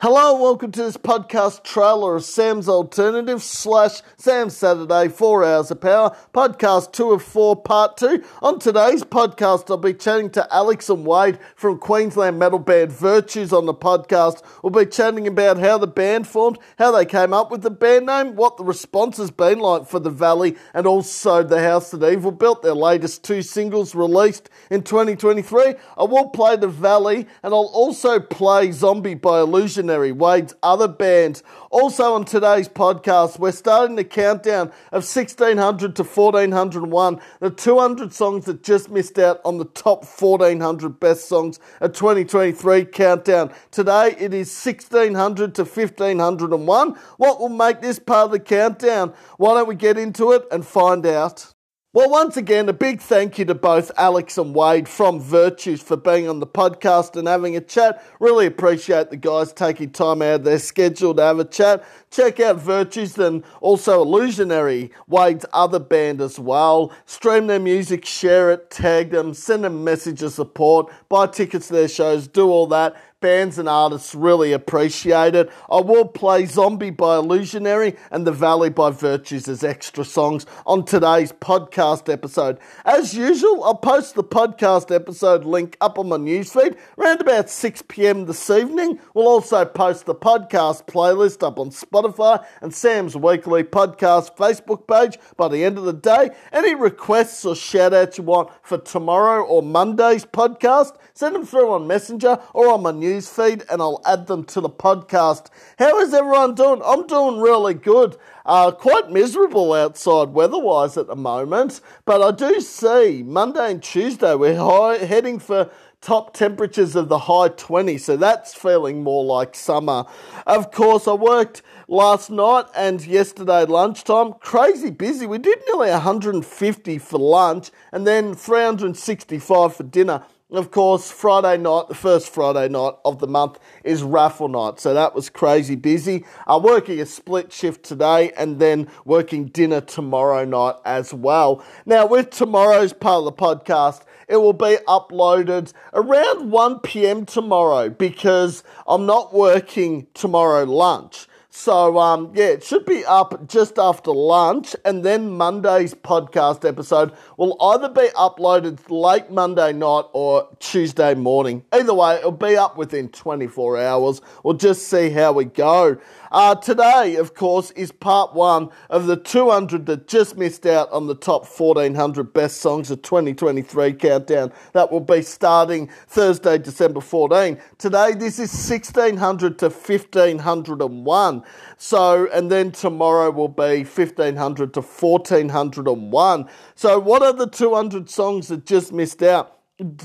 Hello welcome to this podcast trailer of Sam's Alternative slash Sam's Saturday, 4 Hours of Power, podcast 2 of 4, part 2. On today's podcast, I'll be chatting to Alex and Wade from Queensland metal band Virtues on the podcast. We'll be chatting about how the band formed, how they came up with the band name, what the response has been like for The Valley, and also The House That Evil Built, their latest two singles released in 2023. I will play The Valley, and I'll also play Zombie by Illusion Wade's other bands. Also on today's podcast, we're starting the countdown of 1600 to 1401, the 200 songs that just missed out on the top 1400 best songs of 2023 countdown. Today it is 1600 to 1501. What will make this part of the countdown? Why don't we get into it and find out? Well, once again, a big thank you to both Alex and Wade from Virtues for being on the podcast and having a chat. Really appreciate the guys taking time out of their schedule to have a chat. Check out Virtues and also Illusionary, Wade's other band as well. Stream their music, share it, tag them, send them messages of support, buy tickets to their shows, do all that bands and artists really appreciate it. I will play Zombie by Illusionary and The Valley by Virtues as extra songs on today's podcast episode. As usual, I'll post the podcast episode link up on my newsfeed around about 6 pm this evening. We'll also post the podcast playlist up on Spotify and Sam's Weekly Podcast Facebook page by the end of the day. Any requests or shout outs you want for tomorrow or Monday's podcast, send them through on Messenger or on my newsfeed news feed and I'll add them to the podcast. How is everyone doing? I'm doing really good. Uh, quite miserable outside weather-wise at the moment, but I do see Monday and Tuesday we're high, heading for top temperatures of the high 20s, so that's feeling more like summer. Of course, I worked last night and yesterday lunchtime. Crazy busy. We did nearly 150 for lunch and then 365 for dinner. Of course, Friday night, the first Friday night of the month, is raffle night. So that was crazy busy. I'm working a split shift today and then working dinner tomorrow night as well. Now, with tomorrow's part of the podcast, it will be uploaded around 1 p.m. tomorrow because I'm not working tomorrow lunch. So, um, yeah, it should be up just after lunch, and then Monday's podcast episode will either be uploaded late Monday night or Tuesday morning. Either way, it'll be up within 24 hours. We'll just see how we go. Uh, today, of course, is part one of the 200 that just missed out on the top 1400 best songs of 2023 countdown. That will be starting Thursday, December 14. Today, this is 1600 to 1501. So, and then tomorrow will be 1500 to 1401. So, what are the 200 songs that just missed out?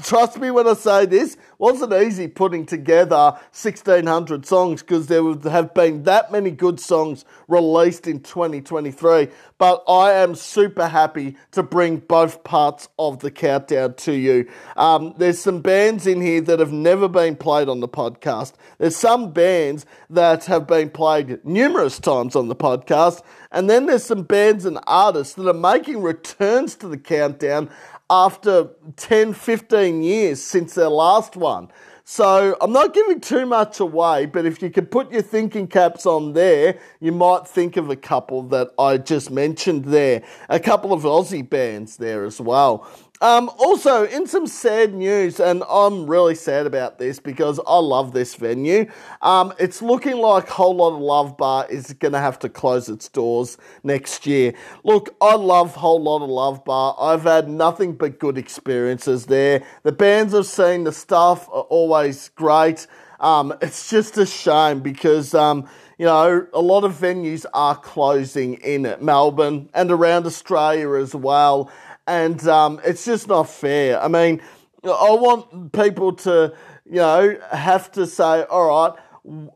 Trust me when I say this, wasn't easy putting together 1600 songs because there would have been that many good songs released in 2023. But I am super happy to bring both parts of the countdown to you. Um, there's some bands in here that have never been played on the podcast. There's some bands that have been played numerous times on the podcast. And then there's some bands and artists that are making returns to the countdown after 10, 15 years since their last one. So I'm not giving too much away, but if you could put your thinking caps on there, you might think of a couple that I just mentioned there. A couple of Aussie bands there as well. Um, also, in some sad news, and I'm really sad about this because I love this venue. Um, it's looking like Whole Lot of Love Bar is going to have to close its doors next year. Look, I love Whole Lot of Love Bar. I've had nothing but good experiences there. The bands I've seen, the staff are always great. Um, it's just a shame because um, you know, a lot of venues are closing in Melbourne and around Australia as well and um, it's just not fair. I mean, I want people to, you know, have to say, all right,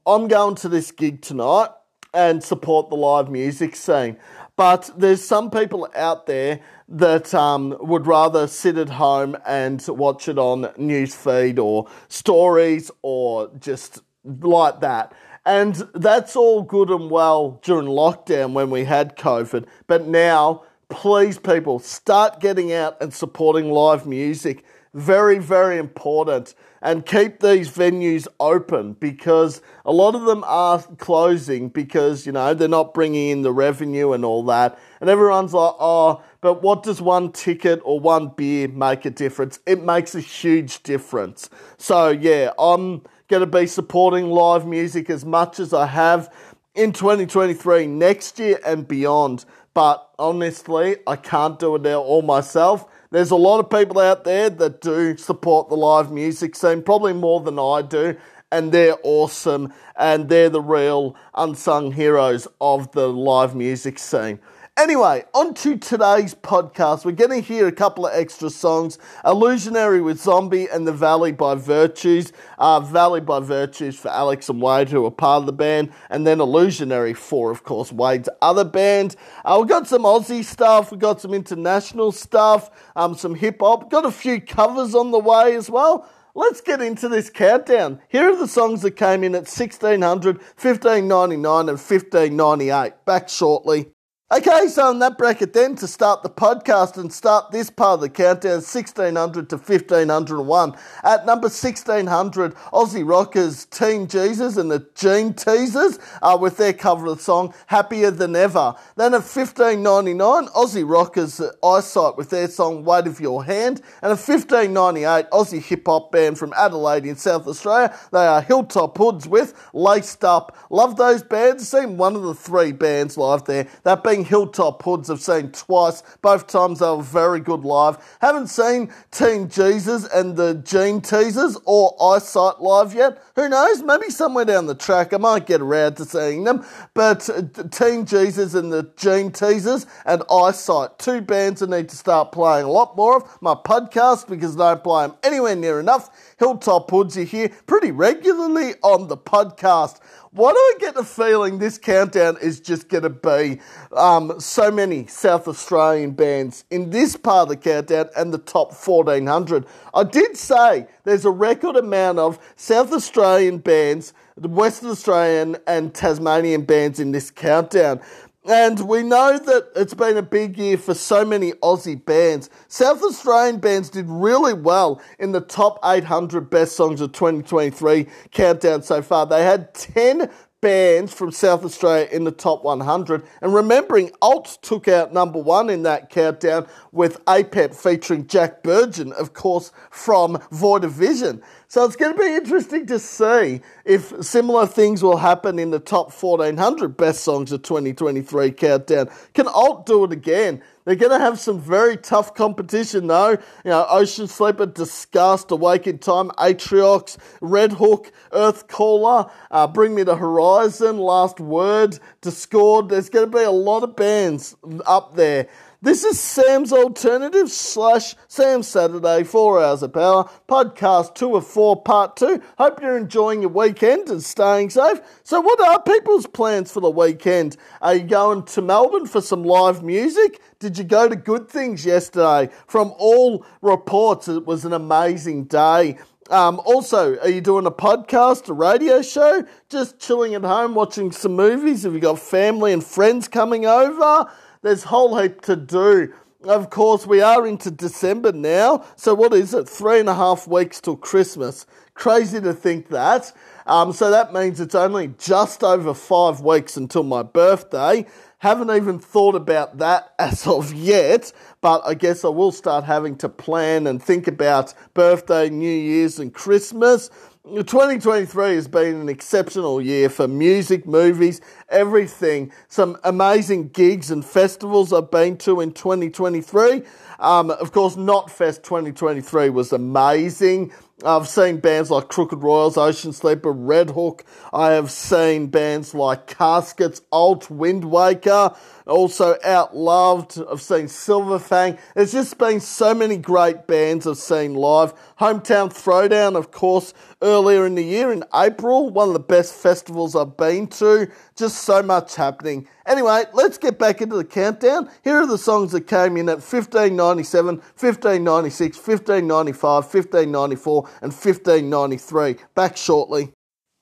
I'm going to this gig tonight and support the live music scene. But there's some people out there that um, would rather sit at home and watch it on newsfeed or stories or just like that. And that's all good and well during lockdown when we had COVID. But now please, people, start getting out and supporting live music. Very, very important. and keep these venues open because a lot of them are closing because, you know, they're not bringing in the revenue and all that. And everyone's like, oh, but what does one ticket or one beer make a difference? It makes a huge difference. So, yeah, I'm going to be supporting live music as much as I have in 2023, next year, and beyond. But honestly, I can't do it now all myself. There's a lot of people out there that do support the live music scene, probably more than I do, and they're awesome, and they're the real unsung heroes of the live music scene. Anyway, on to today's podcast. We're going to hear a couple of extra songs Illusionary with Zombie and The Valley by Virtues. Uh, Valley by Virtues for Alex and Wade, who are part of the band, and then Illusionary for, of course, Wade's other band. Uh, we've got some Aussie stuff, we've got some international stuff, um, some hip hop, got a few covers on the way as well. Let's get into this countdown. Here are the songs that came in at 1600, 1599, and 1598. Back shortly. Okay, so in that bracket then to start the podcast and start this part of the countdown 1600 to 1501. At number 1600, Aussie Rockers Teen Jesus and the Jean Teasers uh, with their cover of the song Happier Than Ever. Then at 1599, Aussie Rockers Eyesight with their song Weight of Your Hand. And at 1598, Aussie hip hop band from Adelaide in South Australia. They are Hilltop Hoods with Laced Up. Love those bands. Seen one of the three bands live there. That being Hilltop Hoods I've seen twice. Both times they were very good live. Haven't seen Teen Jesus and the Jean Teasers or Eyesight live yet. Who knows? Maybe somewhere down the track I might get around to seeing them. But uh, Teen Jesus and the Jean Teasers and Eyesight, two bands I need to start playing a lot more of. My podcast because I don't play them anywhere near enough. Hilltop Hoods you hear pretty regularly on the podcast. Why do I get the feeling this countdown is just going to be um, so many South Australian bands in this part of the countdown and the top 1400? I did say there's a record amount of South Australian bands, Western Australian and Tasmanian bands in this countdown. And we know that it's been a big year for so many Aussie bands. South Australian bands did really well in the top 800 best songs of 2023 countdown so far. They had 10 bands from South Australia in the top 100. And remembering, Alt took out number one in that countdown with APEP featuring Jack Bergin, of course, from Void of Vision. So it's going to be interesting to see if similar things will happen in the top 1400 best songs of 2023 countdown. Can Alt do it again? They're going to have some very tough competition though. You know, Ocean Sleeper, Disgust, Awake in Time, Atriox, Red Hook, Earth Caller, uh, Bring Me the Horizon, Last Word, Discord. There's going to be a lot of bands up there. This is Sam's Alternative slash Sam Saturday, 4 Hours of Power, podcast 2 of 4, part 2. Hope you're enjoying your weekend and staying safe. So, what are people's plans for the weekend? Are you going to Melbourne for some live music? Did you go to Good Things yesterday? From all reports, it was an amazing day. Um, also, are you doing a podcast, a radio show? Just chilling at home, watching some movies? Have you got family and friends coming over? There's a whole heap to do. Of course, we are into December now. So, what is it? Three and a half weeks till Christmas. Crazy to think that. Um, so, that means it's only just over five weeks until my birthday. Haven't even thought about that as of yet, but I guess I will start having to plan and think about birthday, New Year's, and Christmas. 2023 has been an exceptional year for music, movies, everything. Some amazing gigs and festivals I've been to in 2023. Um, of course, Knotfest 2023 was amazing. I've seen bands like Crooked Royals, Ocean Sleeper, Red Hook. I have seen bands like Caskets, Alt, Wind Waker also Outloved. I've seen Silverfang. There's just been so many great bands I've seen live. Hometown Throwdown, of course, earlier in the year in April, one of the best festivals I've been to. Just so much happening. Anyway, let's get back into the countdown. Here are the songs that came in at 1597, 1596, 1595, 1594, and 1593. Back shortly.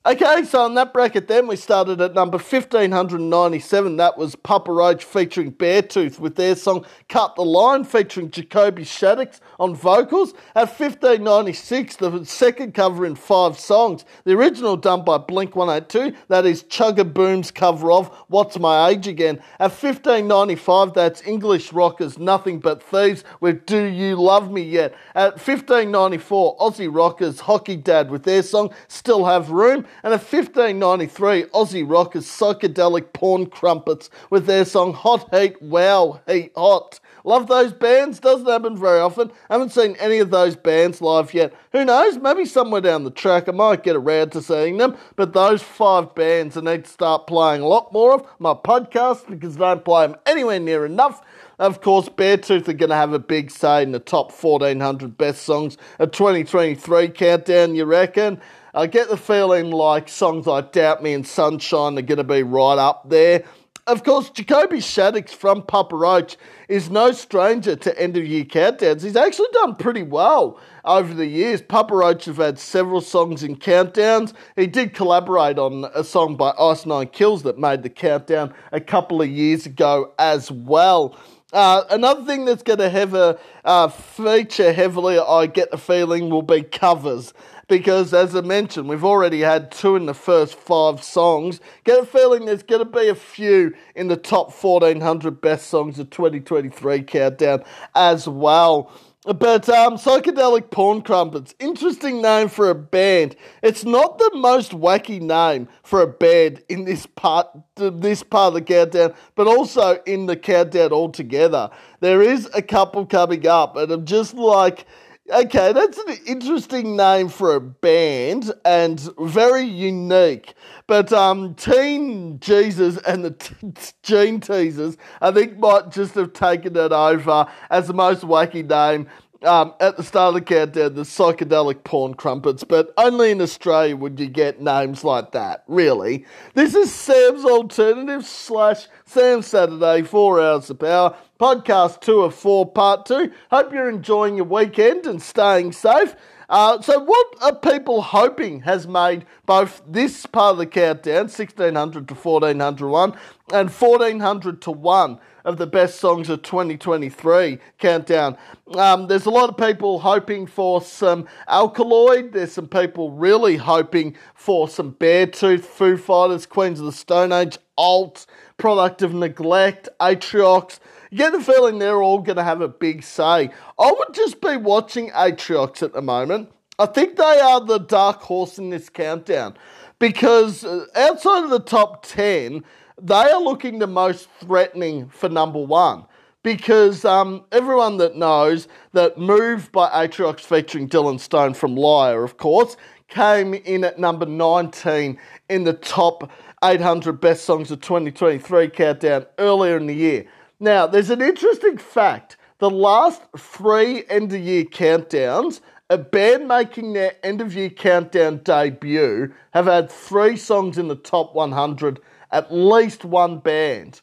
Okay, so in that bracket then we started at number 1597. That was Papa Roach featuring Beartooth with their song Cut the Line featuring Jacoby Shaddix on vocals. At 1596, the second cover in five songs. The original done by Blink 182. That is Chugga Boom's cover of What's My Age Again. At 1595, that's English Rockers Nothing But Thieves with Do You Love Me Yet. At 1594, Aussie Rockers Hockey Dad with their song Still Have Room and a 1593 Aussie rockers psychedelic porn crumpets with their song Hot Heat Wow Heat Hot. Love those bands, doesn't happen very often. Haven't seen any of those bands live yet. Who knows, maybe somewhere down the track I might get around to seeing them. But those five bands I need to start playing a lot more of my podcast because I don't play them anywhere near enough. Of course, Beartooth are going to have a big say in the top 1400 best songs of 2023 countdown, you reckon? I get the feeling like songs like Doubt Me and Sunshine are going to be right up there. Of course, Jacoby Shaddix from Papa Roach is no stranger to end of year countdowns. He's actually done pretty well over the years. Papa Roach have had several songs in countdowns. He did collaborate on a song by Ice Nine Kills that made the countdown a couple of years ago as well. Uh, another thing that's going to have a uh, feature heavily, I get the feeling, will be covers because, as I mentioned, we've already had two in the first five songs. Get a feeling there's going to be a few in the top 1400 best songs of 2023 countdown as well. But um, psychedelic porn crumpets, interesting name for a band. It's not the most wacky name for a band in this part, this part of the countdown, but also in the countdown altogether. There is a couple coming up, and I'm just like, Okay, that's an interesting name for a band and very unique. But um, Teen Jesus and the t- Jean Teasers, I think, might just have taken it over as the most wacky name um, at the start of the countdown, the psychedelic porn crumpets, but only in Australia would you get names like that, really. This is Sam's Alternative slash Sam Saturday, four hours of power, podcast two of four, part two. Hope you're enjoying your weekend and staying safe. Uh, so, what are people hoping has made both this part of the countdown, 1600 to 1401, and 1400 to 1 of the best songs of 2023 countdown? Um, there's a lot of people hoping for some Alkaloid. There's some people really hoping for some Beartooth, Foo Fighters, Queens of the Stone Age, Alt, Product of Neglect, Atriox. You get the feeling they're all going to have a big say. I would just be watching Atriox at the moment. I think they are the dark horse in this countdown because uh, outside of the top 10, they are looking the most threatening for number one. Because um, everyone that knows that Move by Atriox featuring Dylan Stone from Liar, of course, came in at number 19 in the top 800 best songs of 2023 countdown earlier in the year. Now, there's an interesting fact. The last three end of year countdowns, a band making their end of year countdown debut, have had three songs in the top 100, at least one band.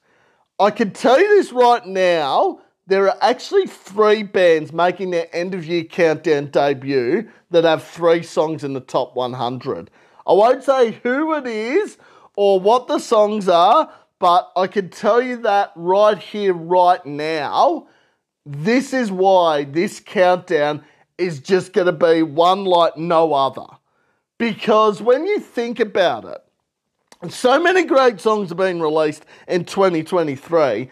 I can tell you this right now. There are actually three bands making their end of year countdown debut that have three songs in the top 100. I won't say who it is or what the songs are, but I can tell you that right here, right now, this is why this countdown is just going to be one like no other. Because when you think about it, so many great songs have been released in 2023.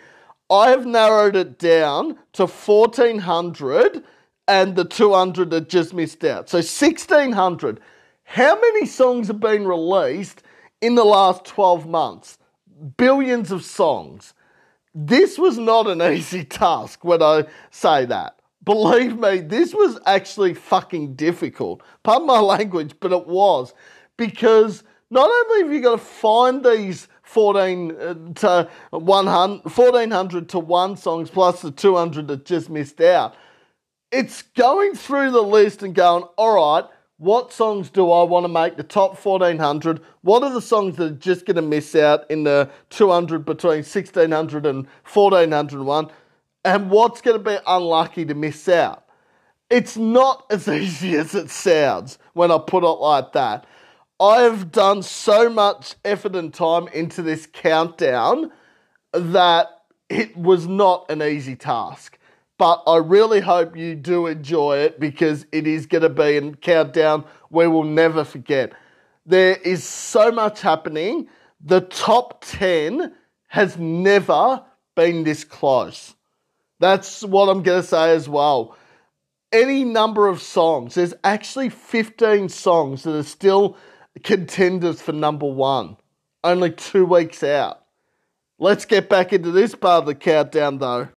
I have narrowed it down to 1400 and the 200 that just missed out. So 1600. How many songs have been released in the last 12 months? billions of songs. This was not an easy task when I say that. Believe me, this was actually fucking difficult. Pardon my language, but it was. Because not only have you got to find these 14 uh, to 100, 1400 to 1 songs plus the 200 that just missed out, it's going through the list and going, all right, what songs do I want to make the top 1400? What are the songs that are just going to miss out in the 200 between 1600 and 1401? And what's going to be unlucky to miss out? It's not as easy as it sounds when I put it like that. I have done so much effort and time into this countdown that it was not an easy task. But I really hope you do enjoy it because it is going to be a countdown we will never forget. There is so much happening. The top 10 has never been this close. That's what I'm going to say as well. Any number of songs, there's actually 15 songs that are still contenders for number one, only two weeks out. Let's get back into this part of the countdown though.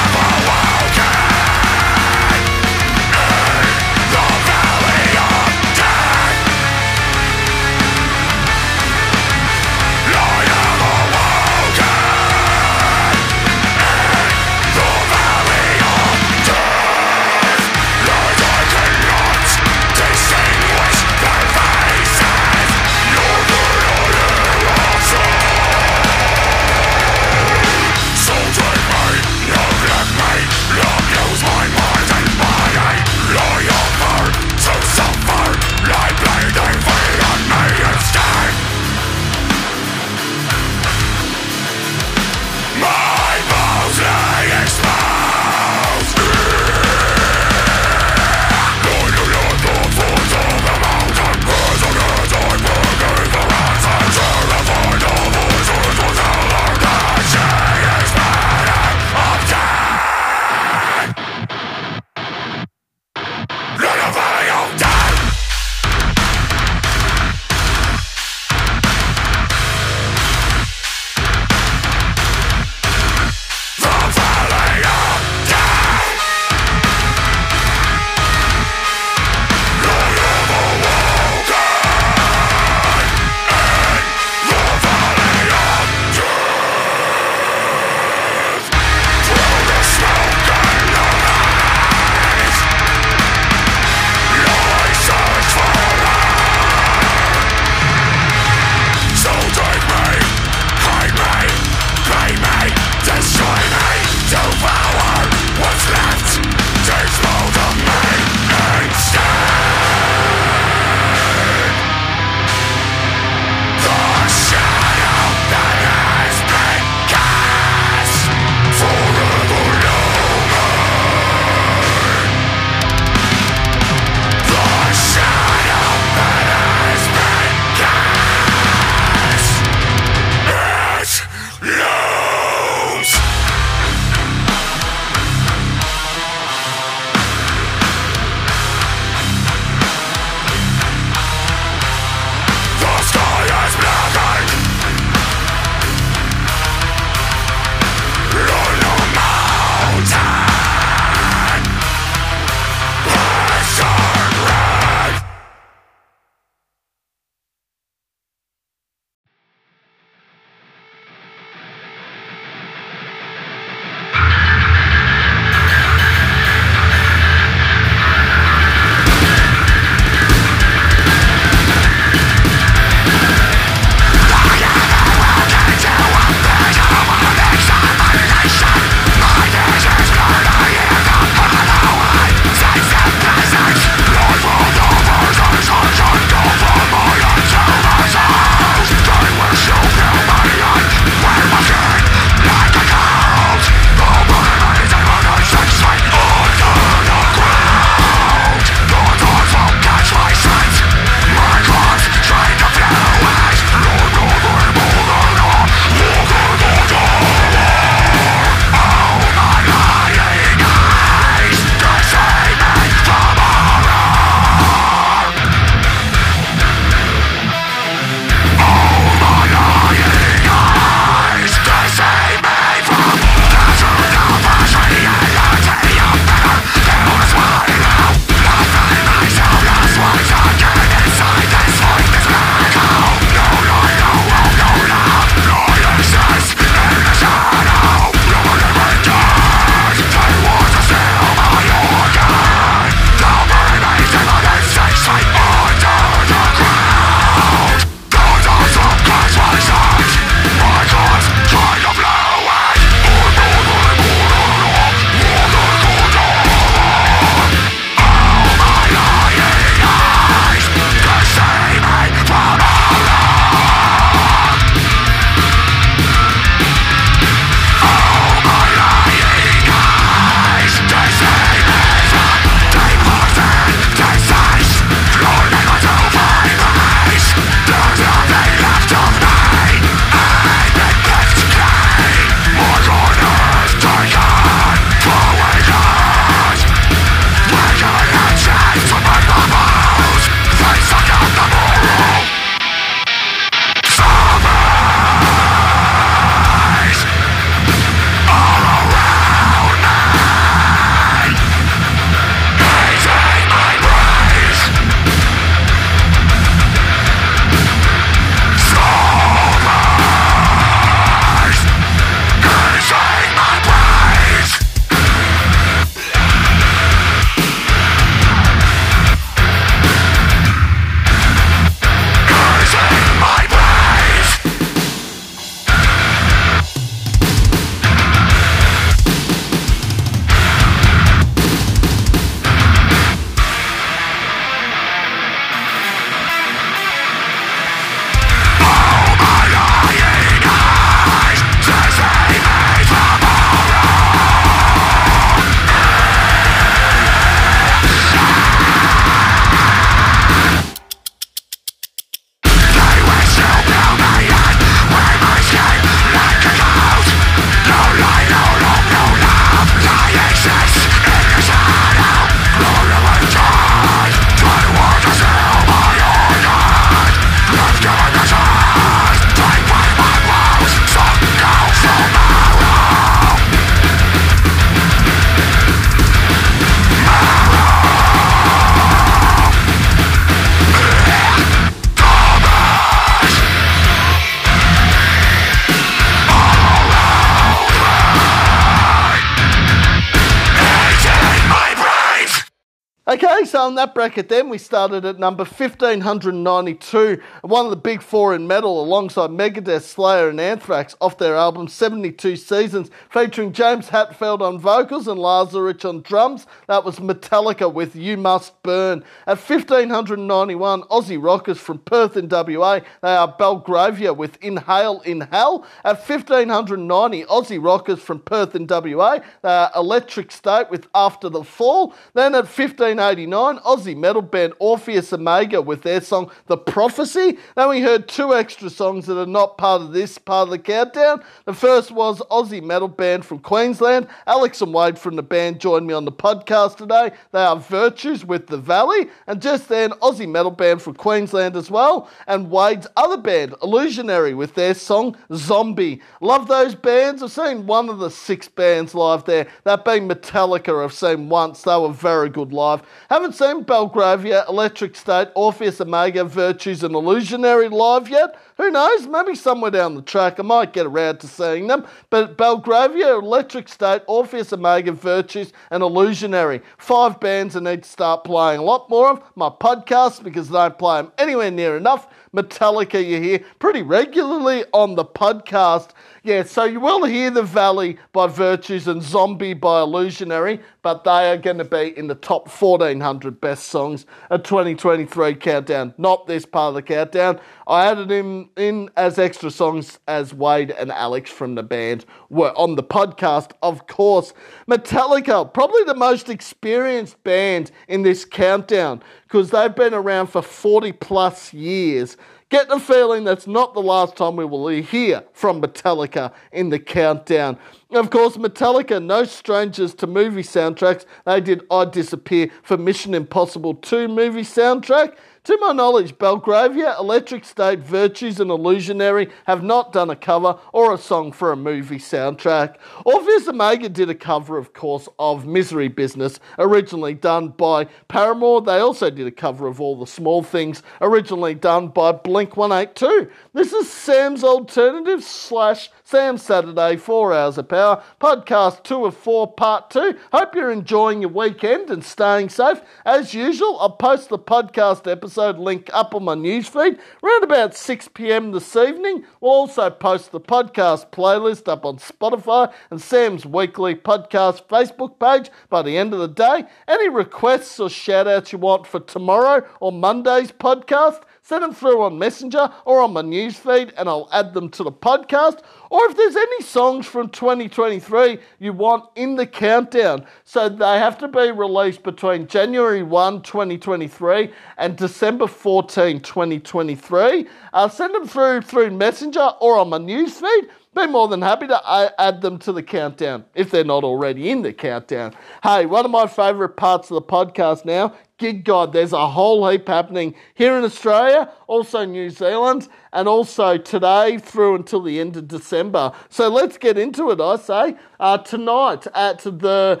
So in that bracket then we started at number 1592, one of the big four in metal alongside Megadeth, Slayer and Anthrax off their album 72 Seasons, featuring James Hetfield on vocals and Lars Ulrich on drums. That was Metallica with You Must Burn. At 1591, Aussie rockers from Perth in WA, they are Belgravia with Inhale in Hell. At 1590, Aussie rockers from Perth in WA, they are Electric State with After the Fall. Then at 1589, Aussie metal band Orpheus Omega with their song The Prophecy. Then we heard two extra songs that are not part of this part of the countdown. The first was Aussie metal band from Queensland. Alex and Wade from the band joined me on the podcast today. They are Virtues with The Valley. And just then, Aussie metal band from Queensland as well. And Wade's other band, Illusionary, with their song Zombie. Love those bands. I've seen one of the six bands live there. That being Metallica, I've seen once. They were very good live. Haven't seen Belgravia, Electric State, Orpheus Omega, Virtues, and Illusionary live yet. Who knows? Maybe somewhere down the track I might get around to seeing them. But Belgravia, Electric State, Orpheus Omega, Virtues, and Illusionary. Five bands I need to start playing a lot more of. My podcast, because I don't play them anywhere near enough. Metallica you hear pretty regularly on the podcast. Yeah, so you will hear The Valley by Virtues and Zombie by Illusionary, but they are going to be in the top 1400 best songs of 2023 countdown, not this part of the countdown. I added him in as extra songs as Wade and Alex from the band were on the podcast, of course. Metallica, probably the most experienced band in this countdown because they've been around for 40 plus years. Get the feeling that's not the last time we will hear from Metallica in the countdown. Of course, Metallica, no strangers to movie soundtracks. They did I Disappear for Mission Impossible 2 movie soundtrack. To my knowledge, Belgravia, Electric State, Virtues, and Illusionary have not done a cover or a song for a movie soundtrack. Orpheus Omega did a cover, of course, of Misery Business, originally done by Paramore. They also did a cover of All the Small Things, originally done by Blink 182. This is Sam's Alternative slash Sam Saturday, 4 Hours of Power, podcast 2 of 4, part 2. Hope you're enjoying your weekend and staying safe. As usual, I'll post the podcast episode link up on my newsfeed around about 6 pm this evening. We'll also post the podcast playlist up on Spotify and Sam's weekly podcast Facebook page by the end of the day. Any requests or shout outs you want for tomorrow or Monday's podcast, send them through on Messenger or on my newsfeed and I'll add them to the podcast. Or if there's any songs from 2023 you want in the countdown, so they have to be released between January 1, 2023 and December 14, 2023, uh, send them through through Messenger or on my newsfeed be more than happy to add them to the countdown if they're not already in the countdown. Hey, one of my favourite parts of the podcast now, gig God, there's a whole heap happening here in Australia, also New Zealand, and also today through until the end of December. So let's get into it, I say. Uh, tonight at the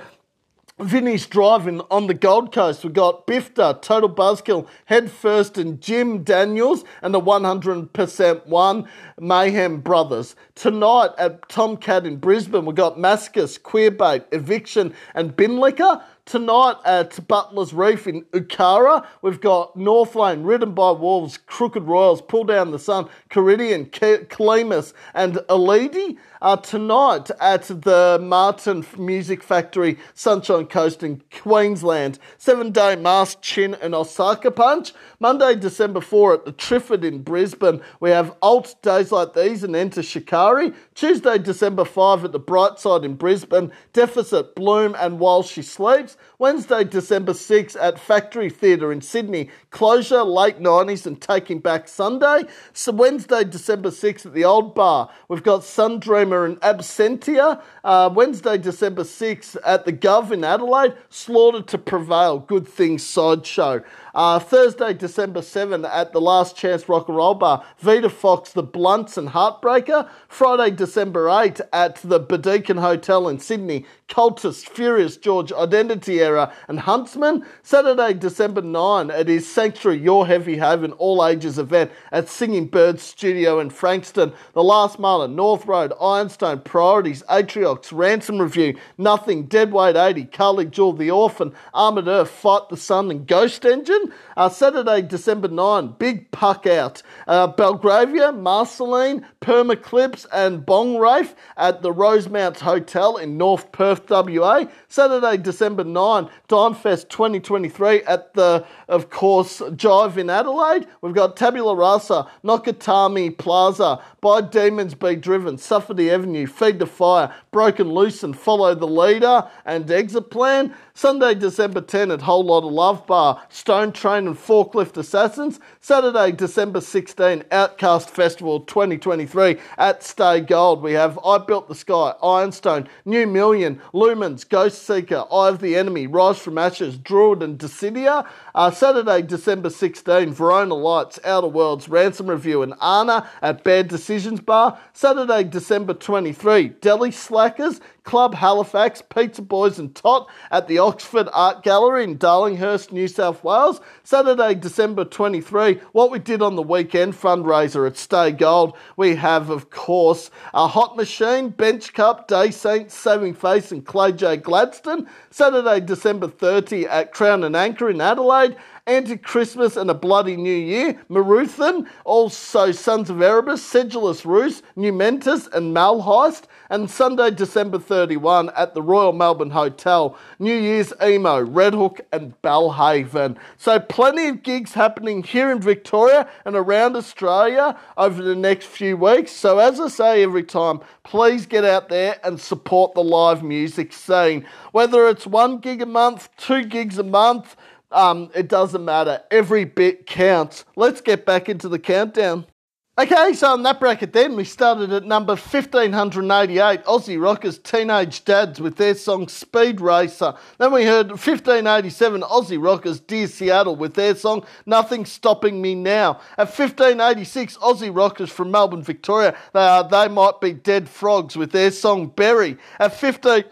Vinny's driving on the Gold Coast. We've got Bifter, Total Buzzkill, Head First, and Jim Daniels, and the 100% one, Mayhem Brothers. Tonight at Tomcat in Brisbane, we've got Mascus, Queerbait, Eviction, and Bin Liquor. Tonight at Butler's Reef in Ukara, we've got North Lane, Ridden by Wolves, Crooked Royals, Pull Down the Sun, Caridian, Clemus, and Alidi. Uh, tonight at the Martin Music Factory, Sunshine Coast in Queensland. Seven Day Mask, Chin, and Osaka Punch. Monday, December 4 at the Triffid in Brisbane, we have Alt Days Like These and Enter Shikari. Tuesday, December 5 at the Brightside in Brisbane, Deficit, Bloom, and While She Sleeps. Wednesday, December 6 at Factory Theatre in Sydney, Closure, Late 90s, and Taking Back Sunday. So Wednesday, December 6 at the Old Bar, we've got Sun And Absentia. Uh, Wednesday, December 6 at the Gov in Adelaide, Slaughter to Prevail, Good Things Sideshow. Uh, Thursday, December 7 at the Last Chance Rock and Roll Bar, Vita Fox, The Blunts and Heartbreaker. Friday, December 8 at the Burdekin Hotel in Sydney, Cultist, Furious George, Identity Era and Huntsman. Saturday, December 9, at his Sanctuary Your Heavy Haven All Ages event at Singing Birds Studio in Frankston. The Last Mile, North Road, Ironstone, Priorities, Atriox, Ransom Review, Nothing, Deadweight 80, Carly Jewel, The Orphan, Armored Earth, Fight the Sun, and Ghost Engine. Uh, Saturday, December 9, Big Puck Out. Uh, Belgravia, Marceline, Permaclips, and Bong Rafe at the Rosemount Hotel in North Perth, WA. Saturday, December 9, Dimefest 2023 at the, of course, Jive in Adelaide. We've got Tabula Rasa, Nakatomi Plaza, By Demons Be Driven, Safety Avenue, Feed the Fire, Broken Loose and Follow the Leader, and Exit Plan. Sunday, December 10 at Whole Lot of Love Bar, Stone Train and Forklift Assassins. Saturday, December 16, Outcast Festival 2023 at Stay Gold. We have I Built the Sky, Ironstone, New Million, Lumens, Ghost Seeker, Eye of the Enemy, Rise from Ashes, Druid and Dissidia. Uh, Saturday, December 16, Verona Lights, Outer Worlds, Ransom Review and Anna at Bad Decisions Bar. Saturday, December 23, Delhi Slackers, Club Halifax, Pizza Boys and Tot at the Oxford Art Gallery in Darlinghurst, New South Wales. Saturday, December 23, what we did on the weekend fundraiser at Stay Gold. We have, of course, a Hot Machine, Bench Cup, Day Saints, Saving Face and Clay J. Gladstone. Saturday, December 30 at Crown and Anchor in Adelaide. Anti Christmas and a Bloody New Year, Maruthan, also Sons of Erebus, Sedulous Ruse, Numentus, and Malheist, and Sunday, December 31 at the Royal Melbourne Hotel, New Year's Emo, Red Hook, and Belhaven. So, plenty of gigs happening here in Victoria and around Australia over the next few weeks. So, as I say every time, please get out there and support the live music scene. Whether it's one gig a month, two gigs a month, um, it doesn't matter. Every bit counts. Let's get back into the countdown. Okay, so in that bracket then, we started at number 1588, Aussie Rockers Teenage Dads with their song Speed Racer. Then we heard 1587, Aussie Rockers Dear Seattle with their song Nothing Stopping Me Now. At 1586, Aussie Rockers from Melbourne, Victoria, they, are, they Might Be Dead Frogs with their song Berry. At 15...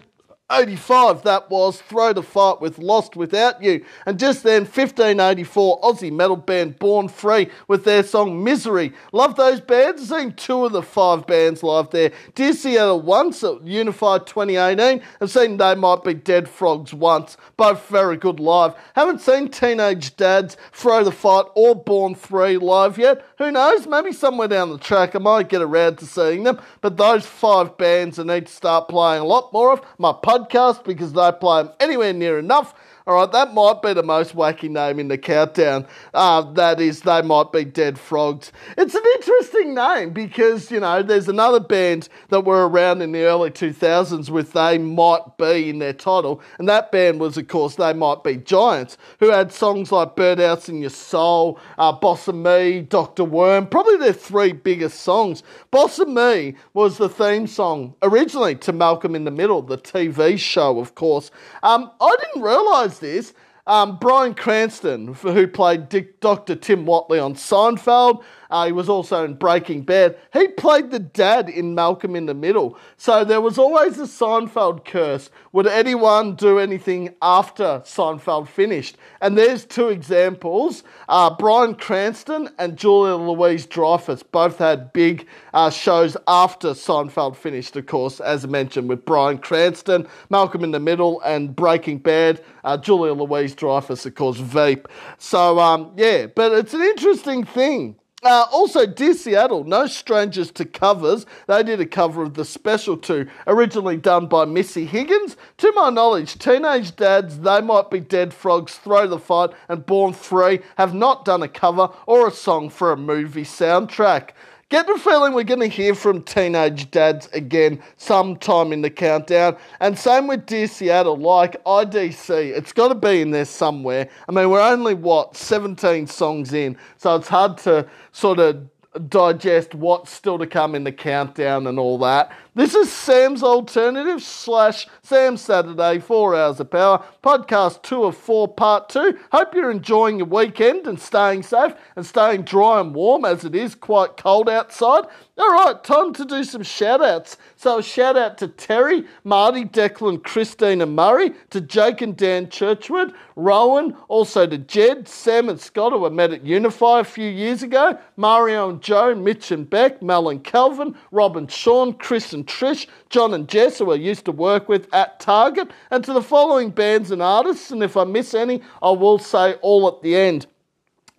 85 that was Throw the Fight with Lost Without You. And just then, 1584 Aussie metal band Born Free with their song Misery. Love those bands. I've seen two of the five bands live there. Dear Seattle once at Unify 2018. I've seen They Might Be Dead Frogs once. Both very good live. Haven't seen Teenage Dads, Throw the Fight or Born Free live yet. Who knows? Maybe somewhere down the track I might get around to seeing them. But those five bands I need to start playing a lot more of. My podcast because they play them anywhere near enough. All right, that might be the most wacky name in the countdown. Uh, that is, they might be Dead Frogs. It's an interesting name because, you know, there's another band that were around in the early 2000s with They Might Be in their title, and that band was, of course, They Might Be Giants, who had songs like Birdhouse in Your Soul, uh, Boss of Me, Dr. Worm, probably their three biggest songs. Boss of Me was the theme song originally to Malcolm in the Middle, the TV show, of course. Um, I didn't realise this. Um, Bryan Cranston, who played Dick, Dr. Tim Whatley on Seinfeld, uh, he was also in Breaking Bad. He played the dad in Malcolm in the Middle. So there was always a Seinfeld curse. Would anyone do anything after Seinfeld finished? And there's two examples. Uh, Bryan Cranston and Julia Louise Dreyfus both had big uh, shows after Seinfeld finished, of course, as mentioned, with Bryan Cranston, Malcolm in the Middle, and Breaking Bad. Uh, Julia Louise Dreyfus, of course, Veep. So, um, yeah, but it's an interesting thing. Uh, also, Dear Seattle, no strangers to covers. They did a cover of The Special 2, originally done by Missy Higgins. To my knowledge, Teenage Dads, They Might Be Dead Frogs, Throw the Fight, and Born Free have not done a cover or a song for a movie soundtrack. Get the feeling we're going to hear from teenage dads again sometime in the countdown. And same with Dear Seattle, like IDC, it's got to be in there somewhere. I mean, we're only, what, 17 songs in, so it's hard to sort of digest what's still to come in the countdown and all that. This is Sam's Alternative slash Sam Saturday, four hours of power, podcast two of four, part two. Hope you're enjoying your weekend and staying safe and staying dry and warm as it is quite cold outside. All right, time to do some shout outs. So, a shout out to Terry, Marty, Declan, Christine, and Murray, to Jake and Dan Churchwood, Rowan, also to Jed, Sam, and Scott, who I met at Unify a few years ago, Mario and Joe, Mitch and Beck, Mel and Calvin, Rob and Sean, Chris and Trish, John and Jess, who I used to work with at Target, and to the following bands and artists. And if I miss any, I will say all at the end.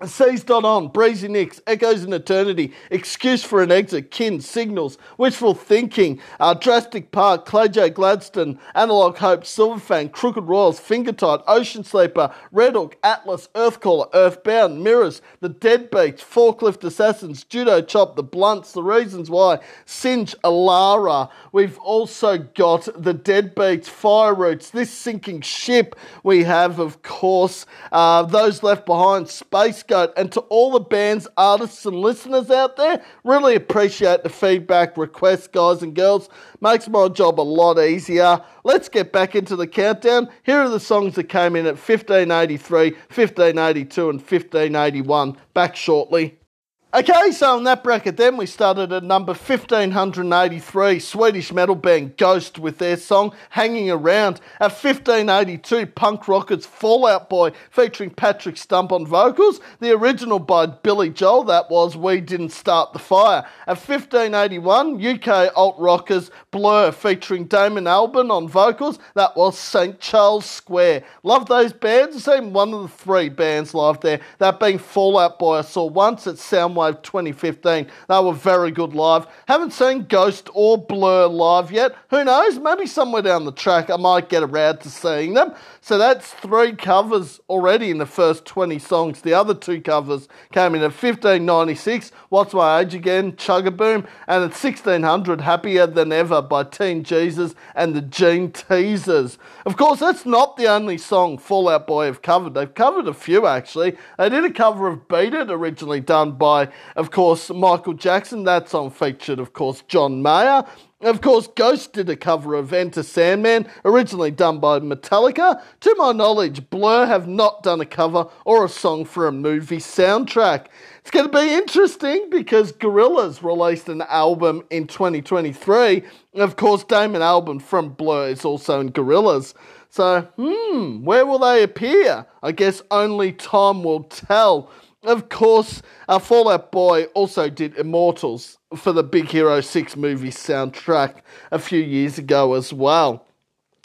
Seized on, Breezy Nicks, Echoes in Eternity, Excuse for an Exit, Kin, Signals, Wishful Thinking, uh, Drastic Park, J. Gladstone, Analog Hope, Silverfang, Crooked Royals, finger tight, Ocean Sleeper, Red Hook, Atlas, Earthcaller, Earthbound, Mirrors, The Deadbeats, Forklift Assassins, Judo Chop, The Blunts, The Reasons Why, Singe, Alara. We've also got The Deadbeats, Fire Roots, This Sinking Ship. We have, of course, uh, Those Left Behind, Space and to all the bands, artists, and listeners out there, really appreciate the feedback, requests, guys and girls. Makes my job a lot easier. Let's get back into the countdown. Here are the songs that came in at 1583, 1582, and 1581. Back shortly. Okay, so in that bracket then we started at number 1583, Swedish metal band Ghost with their song Hanging Around. At 1582, punk rockers Fall Out Boy featuring Patrick Stump on vocals, the original by Billy Joel, that was We Didn't Start the Fire. At 1581, UK alt rockers Blur featuring Damon Albarn on vocals, that was St. Charles Square. Love those bands, the seen one of the three bands live there, that being Fall Out Boy I saw once at Sound Soundwave 2015. They were very good live. Haven't seen Ghost or Blur live yet. Who knows? Maybe somewhere down the track I might get around to seeing them. So that's three covers already in the first 20 songs. The other two covers came in at 1596, What's My Age Again, Chugaboom, and at 1600, Happier Than Ever by Teen Jesus and the Jean Teasers. Of course, that's not the only song Fallout Boy have covered. They've covered a few actually. They did a cover of Beat It, originally done by of course, Michael Jackson. That song featured, of course, John Mayer. Of course, Ghost did a cover of Enter Sandman, originally done by Metallica. To my knowledge, Blur have not done a cover or a song for a movie soundtrack. It's going to be interesting because Gorillaz released an album in 2023. Of course, Damon Albarn from Blur is also in Gorillaz. So, hmm, where will they appear? I guess only time will tell. Of course, our Fall Out Boy also did Immortals for the Big Hero 6 movie soundtrack a few years ago as well.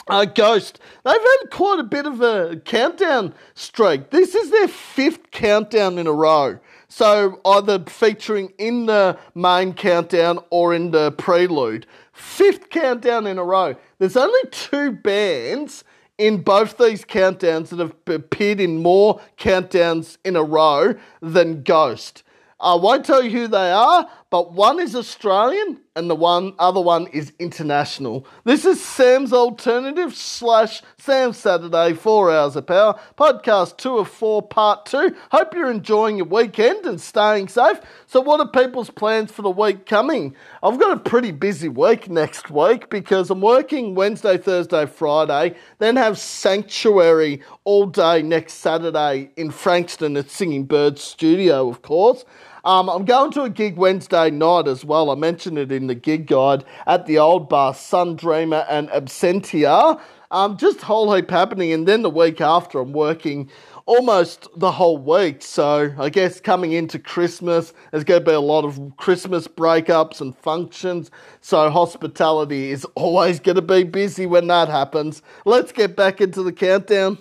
Uh, Ghost, they've had quite a bit of a countdown streak. This is their fifth countdown in a row. So, either featuring in the main countdown or in the prelude. Fifth countdown in a row. There's only two bands in both these countdowns that have appeared in more countdowns in a row than Ghost. I won't tell you who they are, but one is Australian and the one other one is international. This is Sam's Alternative slash Sam Saturday, four hours of power, podcast two of four, part two. Hope you're enjoying your weekend and staying safe. So, what are people's plans for the week coming? I've got a pretty busy week next week because I'm working Wednesday, Thursday, Friday, then have Sanctuary all day next Saturday in Frankston at Singing Birds Studio, of course. Um, I'm going to a gig Wednesday night as well. I mentioned it in the gig guide at the old bar, Sun Dreamer and Absentia. Um, just whole heap happening. And then the week after, I'm working almost the whole week. So I guess coming into Christmas, there's going to be a lot of Christmas breakups and functions. So hospitality is always going to be busy when that happens. Let's get back into the countdown.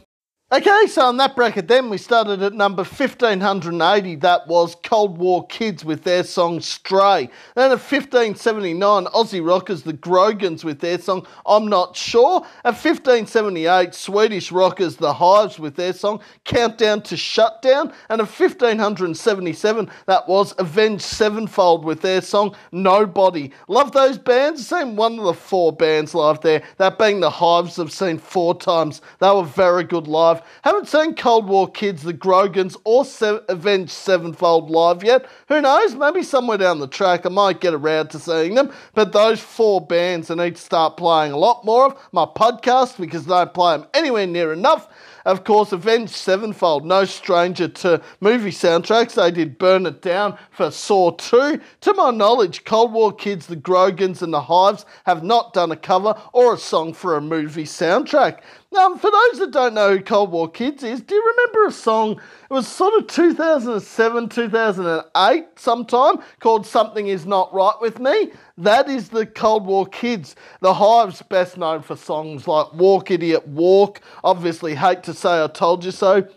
Okay, so in that bracket then we started at number 1580. That was Cold War Kids with their song Stray. Then at 1579, Aussie rockers The Grogans with their song I'm Not Sure. At 1578, Swedish rockers The Hives with their song Countdown to Shutdown. And at 1577, that was Avenged Sevenfold with their song Nobody. Love those bands. Seen one of the four bands live there. That being The Hives I've seen four times. They were very good live. Haven't seen Cold War Kids, the Grogans, or Se- Avenged Sevenfold live yet. Who knows? Maybe somewhere down the track I might get around to seeing them. But those four bands I need to start playing a lot more of. My podcast because they don't play them anywhere near enough. Of course, Avenged Sevenfold, no stranger to movie soundtracks. They did Burn It Down for Saw 2. To my knowledge, Cold War Kids, the Grogans, and the Hives have not done a cover or a song for a movie soundtrack. Now, for those that don't know who Cold War Kids is, do you remember a song? It was sort of 2007, 2008 sometime called Something Is Not Right With Me. That is the Cold War Kids. The Hives best known for songs like Walk Idiot Walk, obviously Hate to Say I Told You So,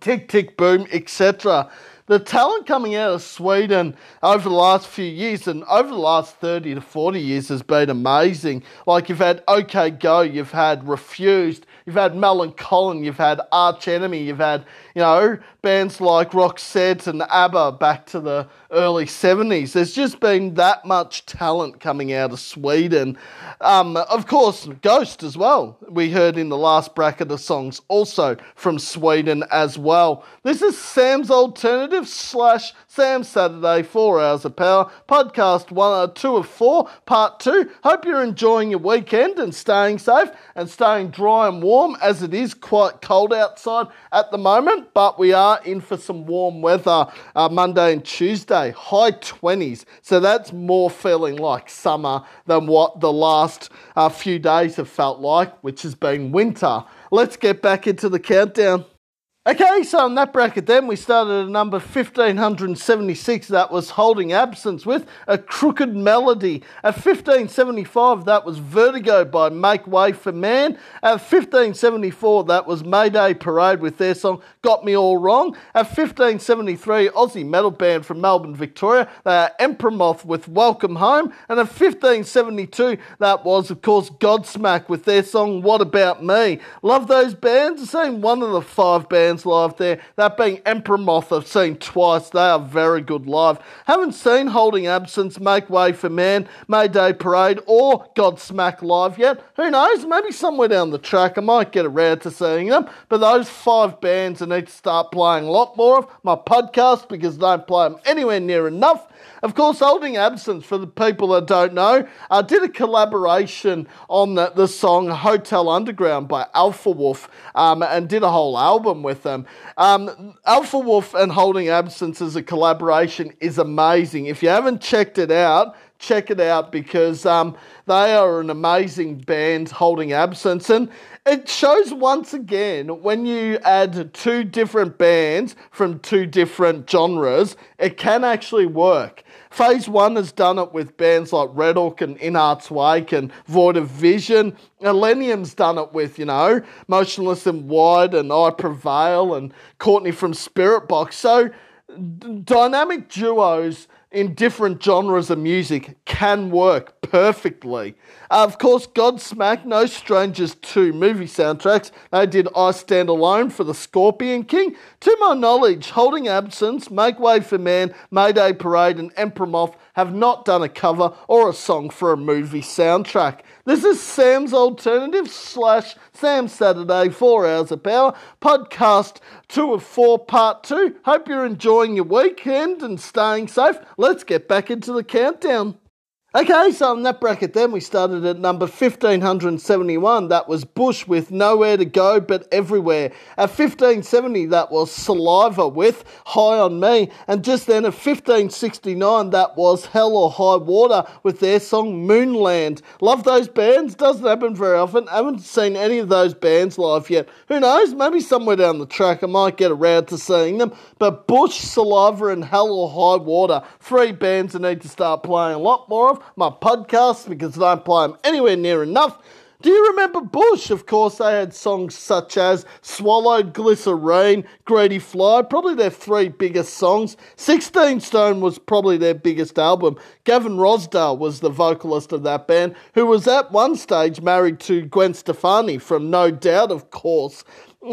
Tick Tick Boom, etc the talent coming out of Sweden over the last few years and over the last 30 to 40 years has been amazing. Like you've had OK Go, you've had Refused, you've had Millencolin, you've had Arch Enemy, you've had, you know, bands like Roxette and ABBA back to the early 70s. There's just been that much talent coming out of Sweden. Um, of course, Ghost as well. We heard in the last bracket of songs also from Sweden as well. This is Sam's Alternative slash Sam Saturday, four hours of power. Podcast one, uh, two of four, part two. Hope you're enjoying your weekend and staying safe and staying dry and warm as it is quite cold outside at the moment, but we are in for some warm weather uh, Monday and Tuesday, high 20s. So that's more feeling like summer than what the last uh, few days have felt like, which has been winter. Let's get back into the countdown. Okay, so in that bracket then we started at number 1576, that was Holding Absence with A Crooked Melody. At 1575, that was Vertigo by Make Way for Man. At 1574, that was Mayday Parade with their song Got Me All Wrong. At 1573, Aussie metal band from Melbourne, Victoria, they are Emperor Moth with Welcome Home. And at 1572, that was, of course, Godsmack with their song What About Me. Love those bands. Seen one of the five bands bands live there. That being Emperor Moth, I've seen twice. They are very good live. Haven't seen Holding Absence, Make Way for Man, Mayday Parade, or Godsmack live yet. Who knows? Maybe somewhere down the track I might get around to seeing them. But those five bands I need to start playing a lot more of. My podcast because I don't play them anywhere near enough. Of course, Holding Absence, for the people that don't know, uh, did a collaboration on the, the song Hotel Underground by Alpha Wolf um, and did a whole album with them. Um, Alpha Wolf and Holding Absence as a collaboration is amazing. If you haven't checked it out, check it out because um, they are an amazing band holding absence. And it shows once again when you add two different bands from two different genres, it can actually work. Phase one has done it with bands like Red Hook and In Heart's Wake and Void of Vision. Millennium's done it with, you know, Motionless in White and I Prevail and Courtney from Spirit Box. So dynamic duos in different genres of music can work perfectly. Uh, of course, Godsmack, no strangers to movie soundtracks. They did I Stand Alone for the Scorpion King. To my knowledge, Holding Absence, Make Way for Man, Mayday Parade, and Emperor Moth have not done a cover or a song for a movie soundtrack. This is Sam's Alternative slash Sam Saturday, 4 Hours of Power, podcast 2 of 4, part 2. Hope you're enjoying your weekend and staying safe. Let's get back into the countdown. Okay, so in that bracket then we started at number 1571. That was Bush with Nowhere to Go But Everywhere. At 1570, that was Saliva with High on Me. And just then at 1569, that was Hell or High Water with their song Moonland. Love those bands. Doesn't happen very often. haven't seen any of those bands live yet. Who knows? Maybe somewhere down the track I might get around to seeing them. But Bush, Saliva, and Hell or High Water, three bands I need to start playing a lot more of my podcast because I don't play them anywhere near enough. Do you remember Bush? Of course, they had songs such as Swallowed, Glycerine, Greedy Fly, probably their three biggest songs. 16 Stone was probably their biggest album. Gavin Rossdale was the vocalist of that band, who was at one stage married to Gwen Stefani from No Doubt, of course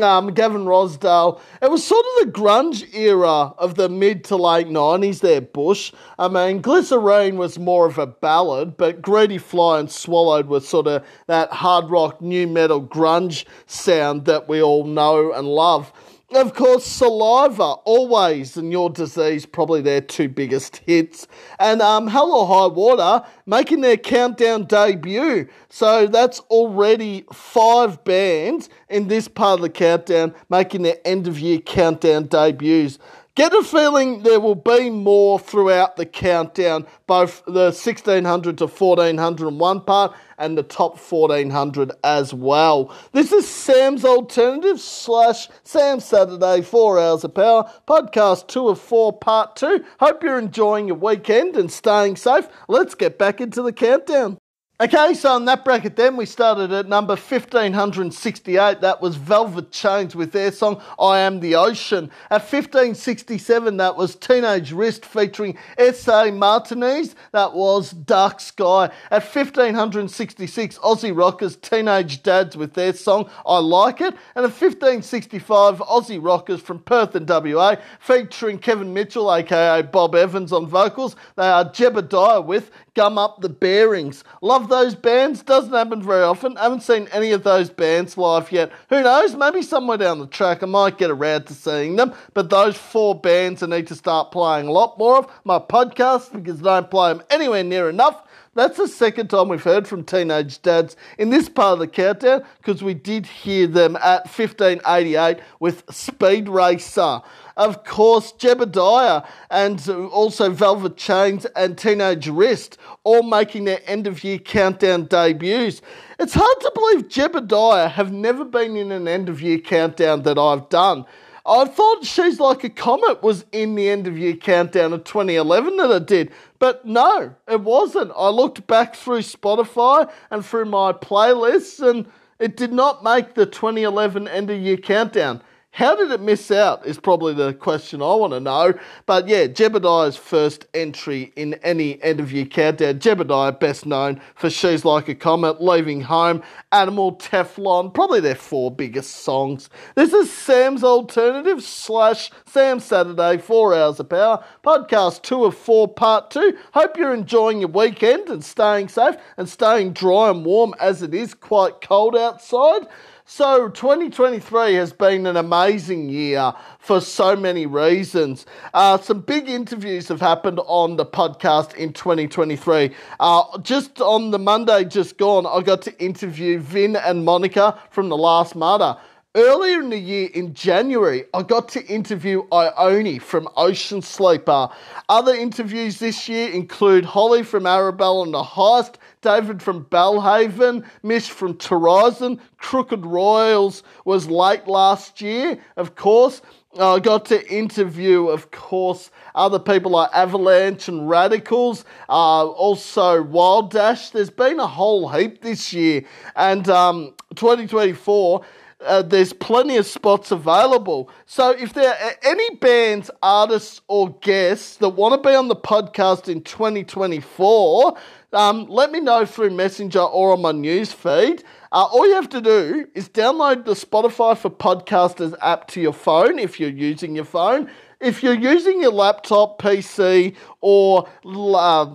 um, Gavin Rossdale. It was sort of the grunge era of the mid to late 90s there, Bush. I mean, Glycerine was more of a ballad, but Greedy Fly and Swallowed was sort of that hard rock, nu metal, grunge sound that we all know and love. Of course, Saliva, Always, and Your Disease, probably their two biggest hits. And um, Hell or High Water making their countdown debut. So that's already five bands in this part of the countdown making their end of year countdown debuts. Get a feeling there will be more throughout the countdown, both the 1600 to 1401 part and the top 1400 as well. This is Sam's Alternative slash Sam Saturday, 4 Hours of Power, podcast 2 of 4, part 2. Hope you're enjoying your weekend and staying safe. Let's get back into the countdown. Okay, so in that bracket then we started at number 1568. That was Velvet Chains with their song I Am the Ocean. At 1567 that was Teenage Wrist featuring S.A. Martinez. That was Dark Sky. At 1566 Aussie Rockers Teenage Dads with their song I Like It. And at 1565 Aussie Rockers from Perth and WA featuring Kevin Mitchell aka Bob Evans on vocals. They are Jebediah with Gum Up the Bearings. Love those bands. Doesn't happen very often. Haven't seen any of those bands live yet. Who knows? Maybe somewhere down the track I might get around to seeing them. But those four bands I need to start playing a lot more of. My podcast because I don't play them anywhere near enough. That's the second time we've heard from Teenage Dads in this part of the countdown because we did hear them at 1588 with Speed Racer. Of course, Jebediah and also Velvet Chains and Teenage Wrist all making their end of year countdown debuts. It's hard to believe Jebediah have never been in an end of year countdown that I've done. I thought She's Like a Comet was in the end of year countdown of 2011 that I did, but no, it wasn't. I looked back through Spotify and through my playlists, and it did not make the 2011 end of year countdown. How did it miss out is probably the question I want to know. But yeah, Jebediah's first entry in any end of year countdown. Jebediah, best known for She's Like a Comet, Leaving Home, Animal, Teflon, probably their four biggest songs. This is Sam's Alternative slash Sam Saturday, 4 Hours of Power, podcast 2 of 4, part 2. Hope you're enjoying your weekend and staying safe and staying dry and warm as it is quite cold outside. So, 2023 has been an amazing year for so many reasons. Uh, some big interviews have happened on the podcast in 2023. Uh, just on the Monday just gone, I got to interview Vin and Monica from The Last Martyr. Earlier in the year, in January, I got to interview Ione from Ocean Sleeper. Other interviews this year include Holly from Arabella and the Heist, David from Belhaven, Mish from Horizon, Crooked Royals was late last year, of course. I got to interview, of course, other people like Avalanche and Radicals, uh, also Wild Dash. There's been a whole heap this year, and um, 2024 uh, there's plenty of spots available. So if there are any bands, artists, or guests that want to be on the podcast in 2024, um, let me know through Messenger or on my news feed. Uh, all you have to do is download the Spotify for Podcasters app to your phone if you're using your phone. If you're using your laptop, PC, or uh,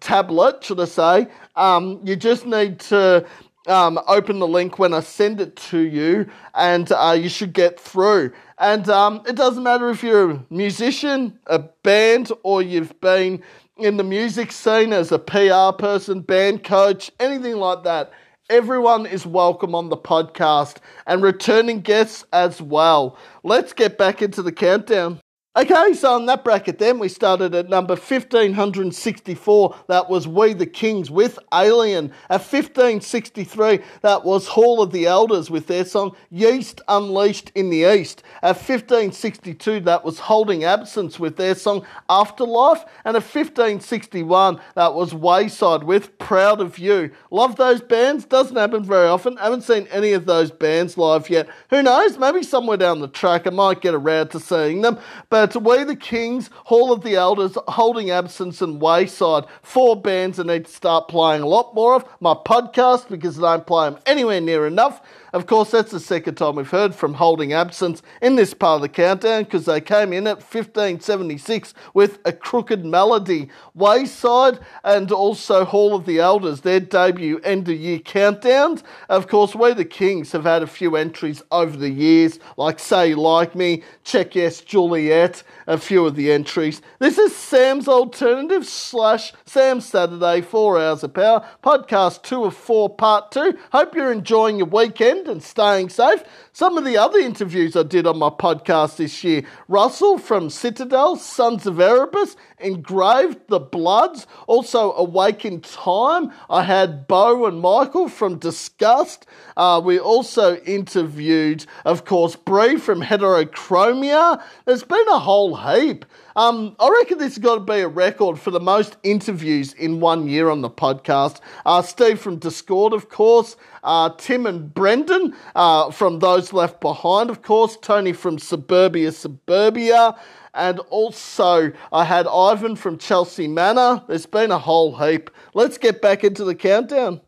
tablet, should I say, um, you just need to um, open the link when I send it to you, and uh, you should get through. And um, it doesn't matter if you're a musician, a band, or you've been in the music scene as a PR person, band coach, anything like that. Everyone is welcome on the podcast and returning guests as well. Let's get back into the countdown. Okay, so in that bracket then we started at number 1564, that was We the Kings with Alien. At 1563, that was Hall of the Elders with their song Yeast Unleashed in the East. At 1562, that was Holding Absence with their song Afterlife. And at 1561, that was Wayside with Proud of You. Love those bands, doesn't happen very often. Haven't seen any of those bands live yet. Who knows, maybe somewhere down the track I might get around to seeing them. But to We the Kings, Hall of the Elders, Holding Absence, and Wayside. Four bands I need to start playing a lot more of. My podcast, because I don't play them anywhere near enough. Of course, that's the second time we've heard from Holding Absence in this part of the countdown because they came in at 1576 with A Crooked Melody. Wayside and also Hall of the Elders, their debut end of year countdowns. Of course, We the Kings have had a few entries over the years, like Say Like Me, Check Yes Juliet, a few of the entries. This is Sam's Alternative slash Sam Saturday, 4 Hours of Power, podcast 2 of 4, part 2. Hope you're enjoying your weekend and staying safe. Some of the other interviews I did on my podcast this year Russell from Citadel, Sons of Erebus, Engraved, The Bloods, also Awakened Time. I had Bo and Michael from Disgust. Uh, we also interviewed, of course, Brie from Heterochromia. There's been a whole heap. Um, I reckon this has got to be a record for the most interviews in one year on the podcast. Uh, Steve from Discord, of course. Uh, Tim and Brendan uh, from Those Left Behind, of course. Tony from Suburbia Suburbia. And also, I had Ivan from Chelsea Manor. There's been a whole heap. Let's get back into the countdown.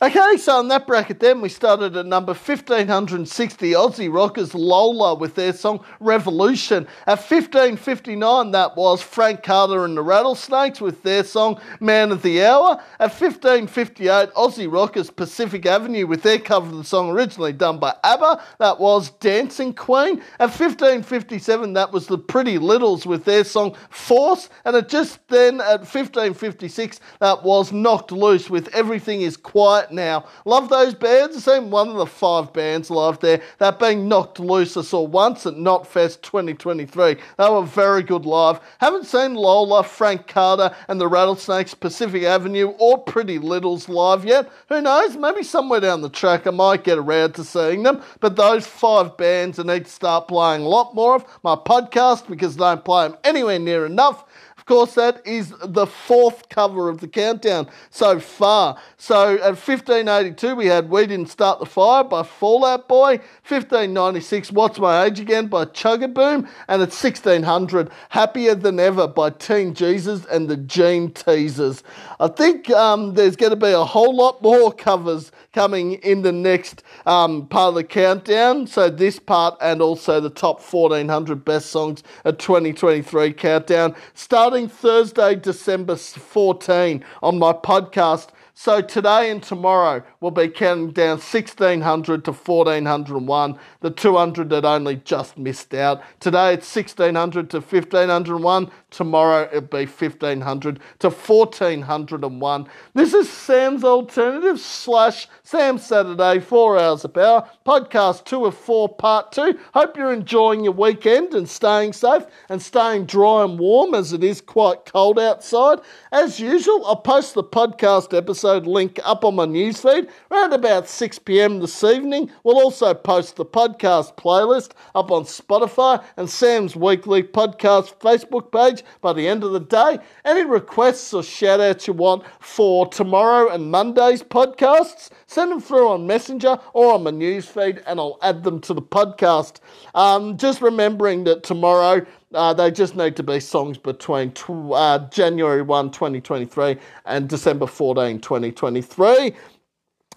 Okay, so in that bracket then we started at number 1560 Aussie Rockers Lola with their song Revolution. At 1559 that was Frank Carter and the Rattlesnakes with their song Man of the Hour. At 1558 Aussie Rockers Pacific Avenue with their cover of the song originally done by ABBA. That was Dancing Queen. At 1557 that was the Pretty Littles with their song Force. And at just then at 1556 that was Knocked Loose with Everything is Quiet now. Love those bands. I've seen one of the five bands live there. That being Knocked Loose, I saw once at Knotfest 2023. They were very good live. Haven't seen Lola, Frank Carter, and the Rattlesnakes, Pacific Avenue, or Pretty Littles live yet. Who knows? Maybe somewhere down the track I might get around to seeing them. But those five bands I need to start playing a lot more of my podcast because they don't play them anywhere near enough course, that is the fourth cover of the countdown so far. So at 1582, we had We Didn't Start the Fire by Fallout Boy. 1596, What's My Age Again by Chugaboom. And at 1600, Happier Than Ever by Teen Jesus and the Jean Teasers. I think um, there's going to be a whole lot more covers coming in the next um, part of the countdown. So this part and also the top 1400 best songs of 2023 countdown starting Thursday, December 14 on my podcast so today and tomorrow we'll be counting down 1600 to 1401, the 200 that only just missed out. Today it's 1600 to 1501, tomorrow it'll be 1500 to 1401. This is Sam's Alternative slash Sam Saturday, 4 hours of power, podcast 2 of 4, part 2. Hope you're enjoying your weekend and staying safe and staying dry and warm as it is quite cold outside. As usual, I'll post the podcast episode episode link up on my newsfeed around about 6 pm this evening. We'll also post the podcast playlist up on Spotify and Sam's weekly podcast Facebook page by the end of the day. Any requests or shout outs you want for tomorrow and Monday's podcasts, send them through on Messenger or on my newsfeed and I'll add them to the podcast. Um, just remembering that tomorrow uh, they just need to be songs between tw- uh, January 1, 2023 and December 14, 2023.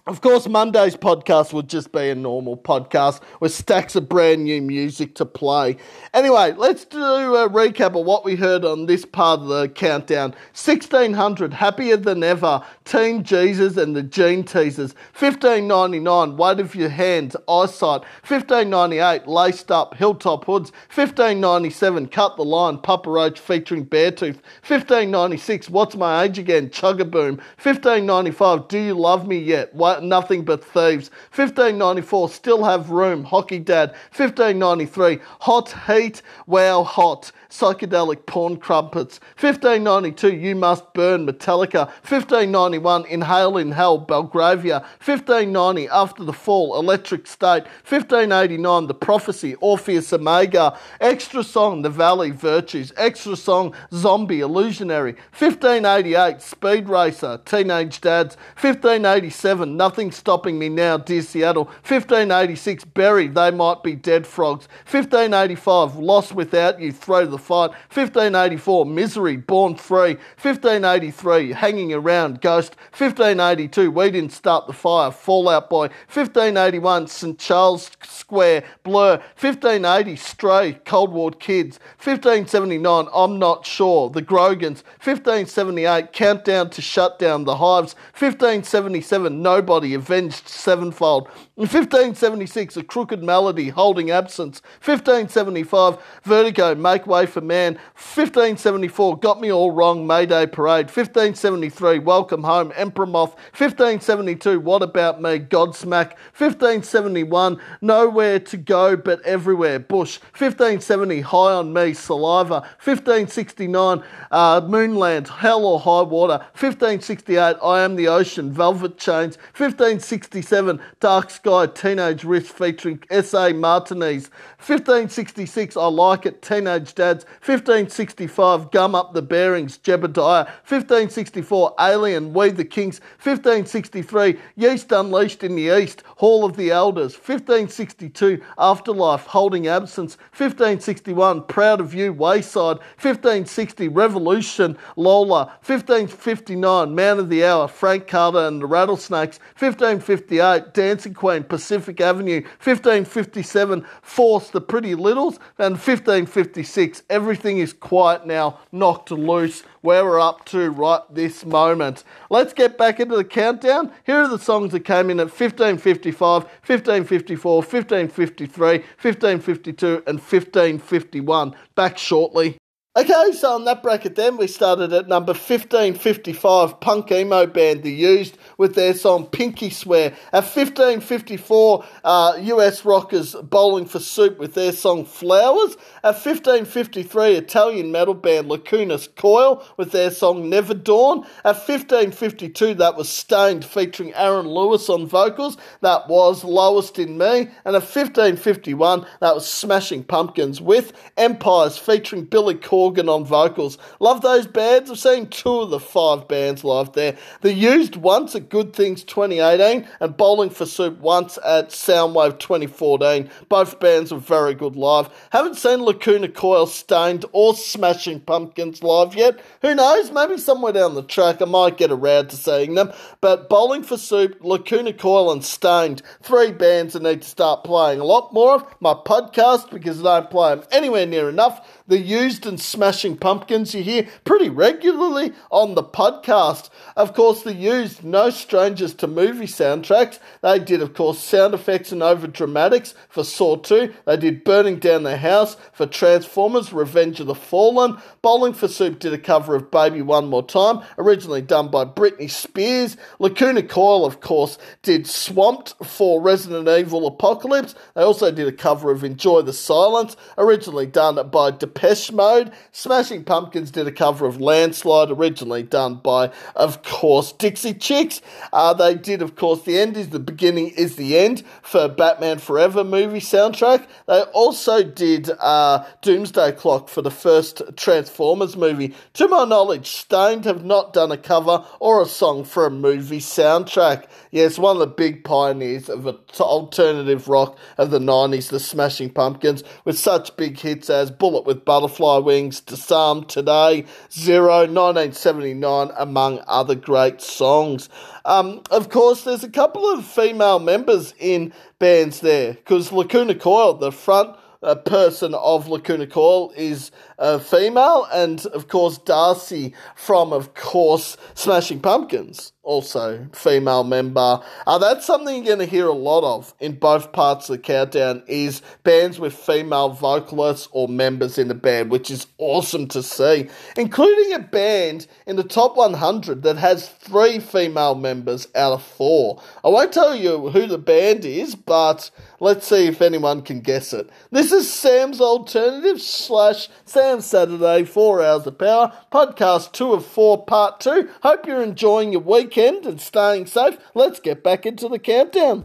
Of course, Monday's podcast would just be a normal podcast with stacks of brand new music to play. Anyway, let's do a recap of what we heard on this part of the countdown. 1600, Happier Than Ever, Teen Jesus and the Jean Teasers. 1599, Weight of Your Hands, Eyesight. 1598, Laced Up, Hilltop Hoods. 1597, Cut the Line, Papa Roach featuring Beartooth. 1596, What's My Age Again, Chugaboom. 1595, Do You Love Me Yet? Nothing but thieves. 1594, still have room. Hockey Dad. 1593, hot heat. Wow, hot psychedelic porn crumpets. 1592, You Must Burn, Metallica. 1591, Inhale in Hell, Belgravia. 1590, After the Fall, Electric State. 1589, The Prophecy, Orpheus Omega. Extra Song, The Valley, Virtues. Extra Song, Zombie, Illusionary. 1588, Speed Racer, Teenage Dads. 1587, Nothing stopping me now, dear Seattle. 1586, buried, they might be dead frogs. 1585, lost without you, throw the fight. 1584, misery, born free. 1583, hanging around, ghost. 1582, we didn't start the fire, Fallout Boy. 1581, St. Charles Square, Blur. 1580, Stray, Cold War Kids. 1579, I'm not sure, The Grogans. 1578, Countdown to Shutdown, The Hives. 1577, Nobody, Avenged Sevenfold. In 1576, A Crooked Melody, Holding Absence. 1575, Vertigo, Make Way for Man. 1574, Got Me All Wrong, Mayday Parade. 1573, Welcome Home, Emperor Moth. 1572, What About Me, Godsmack. 1571, Nowhere to Go But Everywhere, Bush. 1570, High on Me, Saliva. 1569, uh, Moonland, Hell or High Water. 1568, I Am the Ocean, Velvet Chains. 1567, Dark Sky, Teenage Wrist featuring S.A. Martinez. 1566, I Like It, Teenage Dads. 1565, Gum Up the Bearings, Jebediah. 1564, Alien, We the Kings. 1563, Yeast Unleashed in the East, Hall of the Elders. 1562, Afterlife, Holding Absence. 1561, Proud of You, Wayside. 1560, Revolution, Lola. 1559, Man of the Hour, Frank Carter and the Rattlesnakes. 1558, Dancing Queen, Pacific Avenue. 1557, Force, The Pretty Littles. And 1556, Everything is Quiet Now, Knocked Loose, where we're up to right this moment. Let's get back into the countdown. Here are the songs that came in at 1555, 1554, 1553, 1552, and 1551. Back shortly. Okay, so on that bracket then, we started at number 1555, punk emo band The Used, with their song Pinky Swear. At 1554, uh, US rockers Bowling for Soup with their song Flowers. At 1553, Italian metal band Lacuna's Coil with their song Never Dawn. At 1552, that was Staind featuring Aaron Lewis on vocals. That was Lowest in Me. And at 1551, that was Smashing Pumpkins with Empires featuring Billy Corgan on vocals. Love those bands. I've seen two of the five bands live there. They used once at Good Things 2018 and Bowling for Soup once at Soundwave 2014. Both bands were very good live. Haven't seen Lacuna Coil Staind or Smashing Pumpkins live yet. Who knows? Maybe somewhere down the track I might get around to seeing them. But Bowling for Soup, Lacuna Coil, and Staind, three bands I need to start playing a lot more of. My podcast because I don't play them anywhere near enough. The used and smashing pumpkins you hear pretty regularly on the podcast. Of course, the used, no strangers to movie soundtracks. They did, of course, sound effects and over dramatics for Saw 2. They did Burning Down the House for Transformers Revenge of the Fallen. Bowling for Soup did a cover of Baby One More Time, originally done by Britney Spears. Lacuna Coil, of course, did Swamped for Resident Evil Apocalypse. They also did a cover of Enjoy the Silence, originally done by Depeche Mode. Smashing Pumpkins did a cover of Landslide, originally done by, of course, Dixie Chicks. Uh, they did, of course, The End is the Beginning is the End for Batman Forever movie soundtrack. They also did uh, Doomsday Clock for the first Transformers movie. To my knowledge, Staind have not done a cover or a song for a movie soundtrack. Yes, one of the big pioneers of alternative rock of the 90s, the Smashing Pumpkins, with such big hits as Bullet with Butterfly Wings, Disarm Today, Zero, 1979, among other great songs. Um, of course, there's a couple of female members in bands there, because Lacuna Coil, the front uh, person of Lacuna Coil is a female, and of course Darcy from, of course, Smashing Pumpkins, also female member. Uh, that's something you're going to hear a lot of in both parts of the countdown is bands with female vocalists or members in the band, which is awesome to see, including a band in the top 100 that has three female members out of four. I won't tell you who the band is, but let's see if anyone can guess it. This is Sam's Alternative slash Sam Saturday, 4 Hours of Power, podcast 2 of 4, part 2. Hope you're enjoying your and staying safe. Let's get back into the countdown.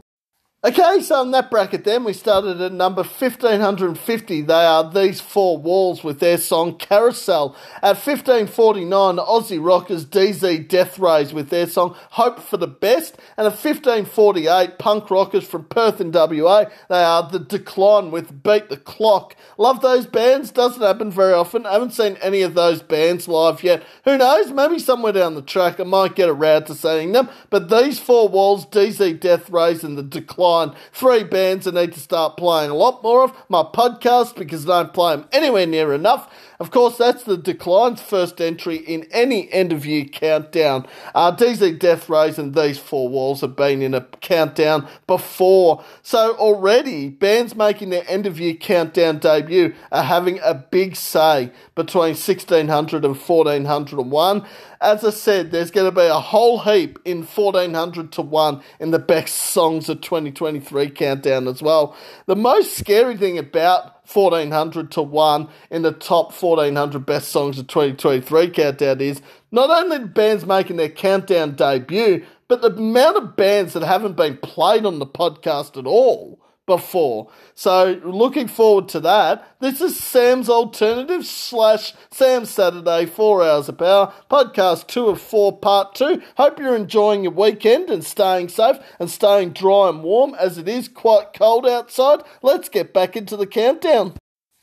Okay, so in that bracket then, we started at number 1550. They are these four walls with their song Carousel. At 1549, Aussie rockers DZ Death Rays with their song Hope for the Best. And at 1548, punk rockers from Perth and WA, they are The Decline with Beat the Clock. Love those bands, doesn't happen very often. I haven't seen any of those bands live yet. Who knows, maybe somewhere down the track I might get around to seeing them. But these four walls, DZ Death Rays and The Decline, Three bands I need to start playing a lot more of. My podcast, because I don't play them anywhere near enough. Of course, that's the Decline's first entry in any end of year countdown. Uh, DZ Death Rays and these four walls have been in a countdown before. So already, bands making their end of year countdown debut are having a big say between 1600 and 1401. As I said, there's going to be a whole heap in 1400 to 1 in the best songs of 2023 countdown as well. The most scary thing about 1400 to 1 in the top 1400 best songs of 2023 countdown is not only the bands making their countdown debut, but the amount of bands that haven't been played on the podcast at all before. So looking forward to that. This is Sam's alternative slash Sam Saturday, four hours of power, podcast two of four, part two. Hope you're enjoying your weekend and staying safe and staying dry and warm as it is quite cold outside. Let's get back into the countdown.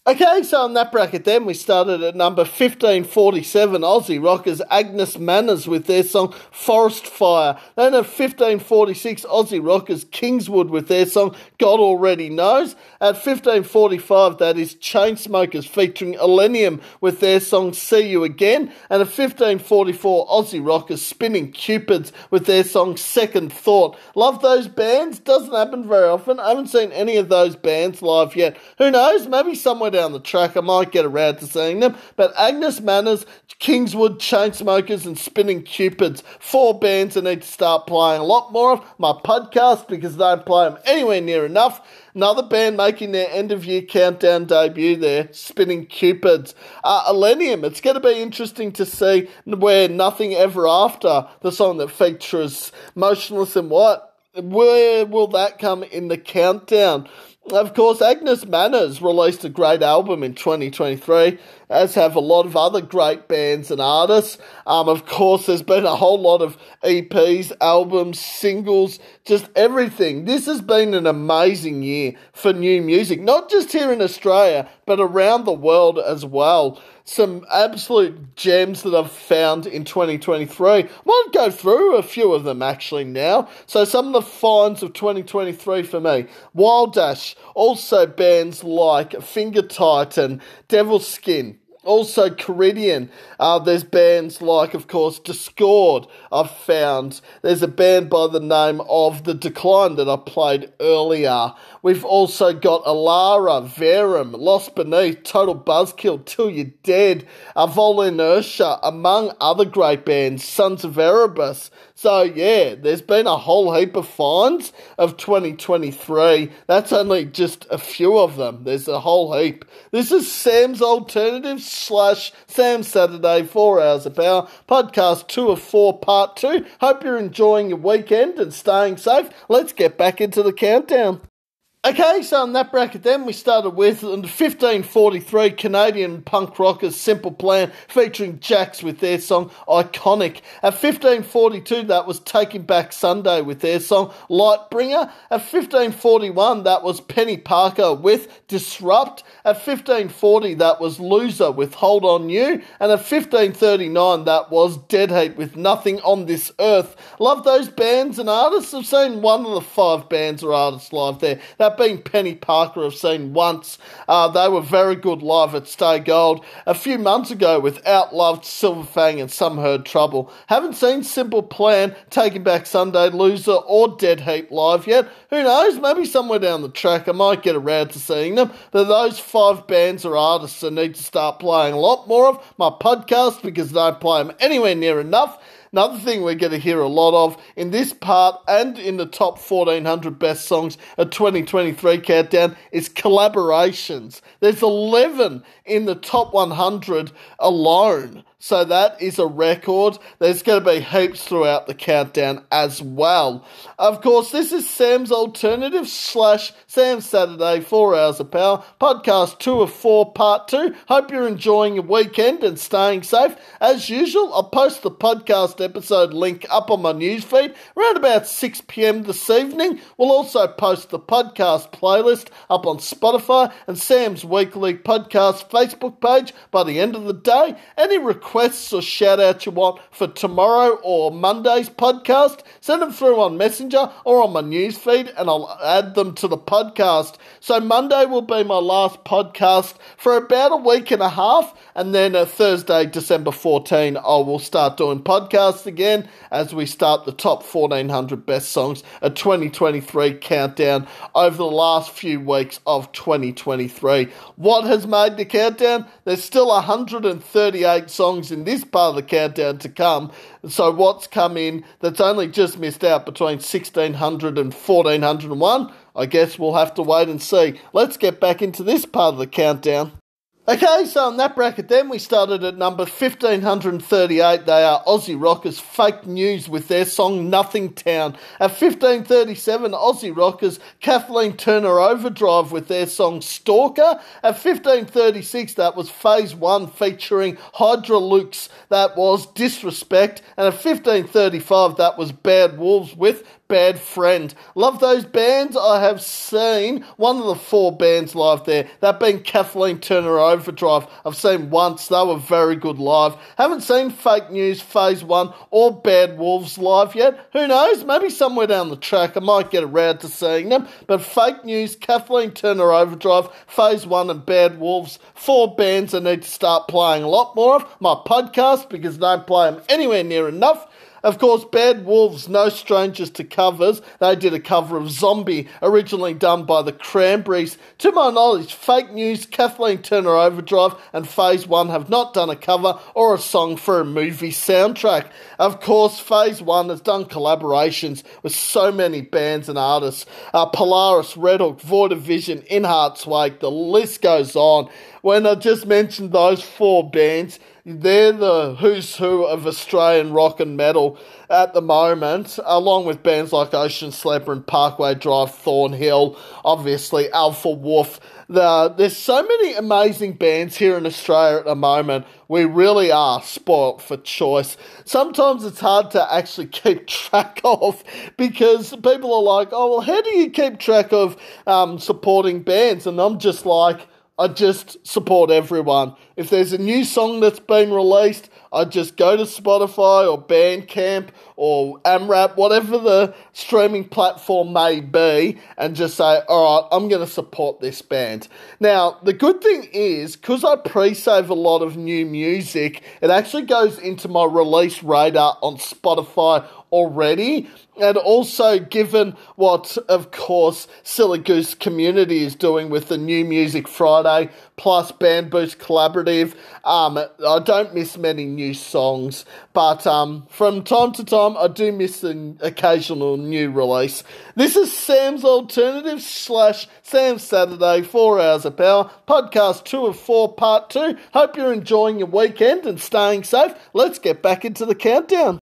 Okay, so in that bracket then we started at number 1547 Aussie rockers Agnes Manners with their song Forest Fire. Then at 1546 Aussie rockers Kingswood with their song God Already Knows. At 1545 that is Chainsmokers featuring Illenium with their song See You Again. And at 1544 Aussie rockers Spinning Cupids with their song Second Thought. Love those bands, doesn't happen very often. I haven't seen any of those bands live yet. Who knows, maybe somewhere down the track. I might get around to seeing them. But Agnes Manners, Kingswood, Chainsmokers, and Spinning Cupids, four bands I need to start playing a lot more of. My podcast, because I don't play them anywhere near enough. Another band making their end of year countdown debut there, Spinning Cupids. Uh, Illenium, it's going to be interesting to see where Nothing Ever After, the song that features Motionless in White, where will that come in the countdown? Of course, Agnes Manners released a great album in 2023, as have a lot of other great bands and artists. Um, of course, there's been a whole lot of EPs, albums, singles, just everything. This has been an amazing year for new music, not just here in Australia, but around the world as well some absolute gems that I've found in 2023. I might go through a few of them actually now. So some of the finds of 2023 for me. Wild Dash, also bands like Finger Titan, Devil Skin, also Caridian. Uh, there's bands like, of course, Discord. I've found there's a band by the name of The Decline that I played earlier. We've also got Alara, Verum, Lost Beneath, Total Buzzkill, Till You're Dead, Avol Inertia, among other great bands, Sons of Erebus. So yeah, there's been a whole heap of finds of 2023. That's only just a few of them. There's a whole heap. This is Sam's Alternative slash Sam Saturday, four hours of power, podcast two of four, part two. Hope you're enjoying your weekend and staying safe. Let's get back into the countdown. Okay, so in that bracket then we started with the 1543 Canadian punk rockers Simple Plan featuring Jax with their song Iconic. At 1542 that was Taking Back Sunday with their song Lightbringer. At 1541 that was Penny Parker with Disrupt. At 1540 that was Loser with Hold On You. And at 1539 that was Dead Heat with Nothing on This Earth. Love those bands and artists. I've seen one of the five bands or artists live there. That being Penny Parker, I've seen once. Uh, they were very good live at Stay Gold. A few months ago with Outloved, Silverfang, and Some Heard Trouble. Haven't seen Simple Plan, Taking Back Sunday, Loser, or Dead Heat live yet. Who knows? Maybe somewhere down the track I might get around to seeing them. But those five bands or artists I need to start playing a lot more of. My podcast because I don't play them anywhere near enough. Another thing we're going to hear a lot of in this part and in the top 1400 best songs of 2023 countdown is collaborations. There's 11 in the top 100 alone. So that is a record. There's going to be heaps throughout the countdown as well. Of course, this is Sam's Alternative slash Sam Saturday, 4 Hours of Power, podcast 2 of 4, part 2. Hope you're enjoying your weekend and staying safe. As usual, I'll post the podcast episode link up on my newsfeed around about 6 pm this evening. We'll also post the podcast playlist up on Spotify and Sam's weekly podcast Facebook page by the end of the day. Any requests requests or shout outs you want for tomorrow or Monday's podcast, send them through on Messenger or on my newsfeed and I'll add them to the podcast. So Monday will be my last podcast for about a week and a half, and then a Thursday, December 14, I will start doing podcasts again as we start the top 1400 best songs, a 2023 countdown over the last few weeks of 2023. What has made the countdown? There's still 138 songs songs in this part of the countdown to come. So what's come in that's only just missed out between 1600 and 1401? I guess we'll have to wait and see. Let's get back into this part of the countdown. Okay, so in that bracket then we started at number 1538. They are Aussie Rockers Fake News with their song Nothing Town. At 1537, Aussie Rockers Kathleen Turner Overdrive with their song Stalker. At 1536, that was Phase 1 featuring Hydra Lux. That was Disrespect. And at 1535, that was Bad Wolves with Bad Friend. Love those bands. I have seen one of the four bands live there, that being Kathleen Turner Overdrive. I've seen once, they were very good live. Haven't seen Fake News Phase 1 or Bad Wolves live yet. Who knows? Maybe somewhere down the track I might get around to seeing them. But Fake News, Kathleen Turner Overdrive, Phase 1 and Bad Wolves, four bands I need to start playing a lot more of. My podcast, because I don't play them anywhere near enough. Of course, Bad Wolves, no strangers to covers. They did a cover of Zombie, originally done by the Cranberries. To my knowledge, Fake News, Kathleen Turner Overdrive, and Phase 1 have not done a cover or a song for a movie soundtrack. Of course, Phase 1 has done collaborations with so many bands and artists. Uh, Polaris, Red Hook, Void of Vision, In Heart's Wake, the list goes on. When I just mentioned those four bands, they're the who's who of Australian rock and metal at the moment, along with bands like Ocean Sleeper and Parkway Drive, Thornhill, obviously Alpha Wolf. The, there's so many amazing bands here in Australia at the moment. We really are spoilt for choice. Sometimes it's hard to actually keep track of because people are like, oh, well, how do you keep track of um, supporting bands? And I'm just like, I just support everyone. If there's a new song that's been released, I just go to Spotify or Bandcamp or AMRAP, whatever the streaming platform may be, and just say, all right, I'm going to support this band. Now, the good thing is, because I pre save a lot of new music, it actually goes into my release radar on Spotify already. And also, given what, of course, Silly Goose Community is doing with the New Music Friday plus Band Boost Collaborative, um, I don't miss many new songs. But um, from time to time, I do miss an occasional new release. This is Sam's Alternative slash Sam Saturday, 4 Hours of Power, podcast 2 of 4, part 2. Hope you're enjoying your weekend and staying safe. Let's get back into the countdown.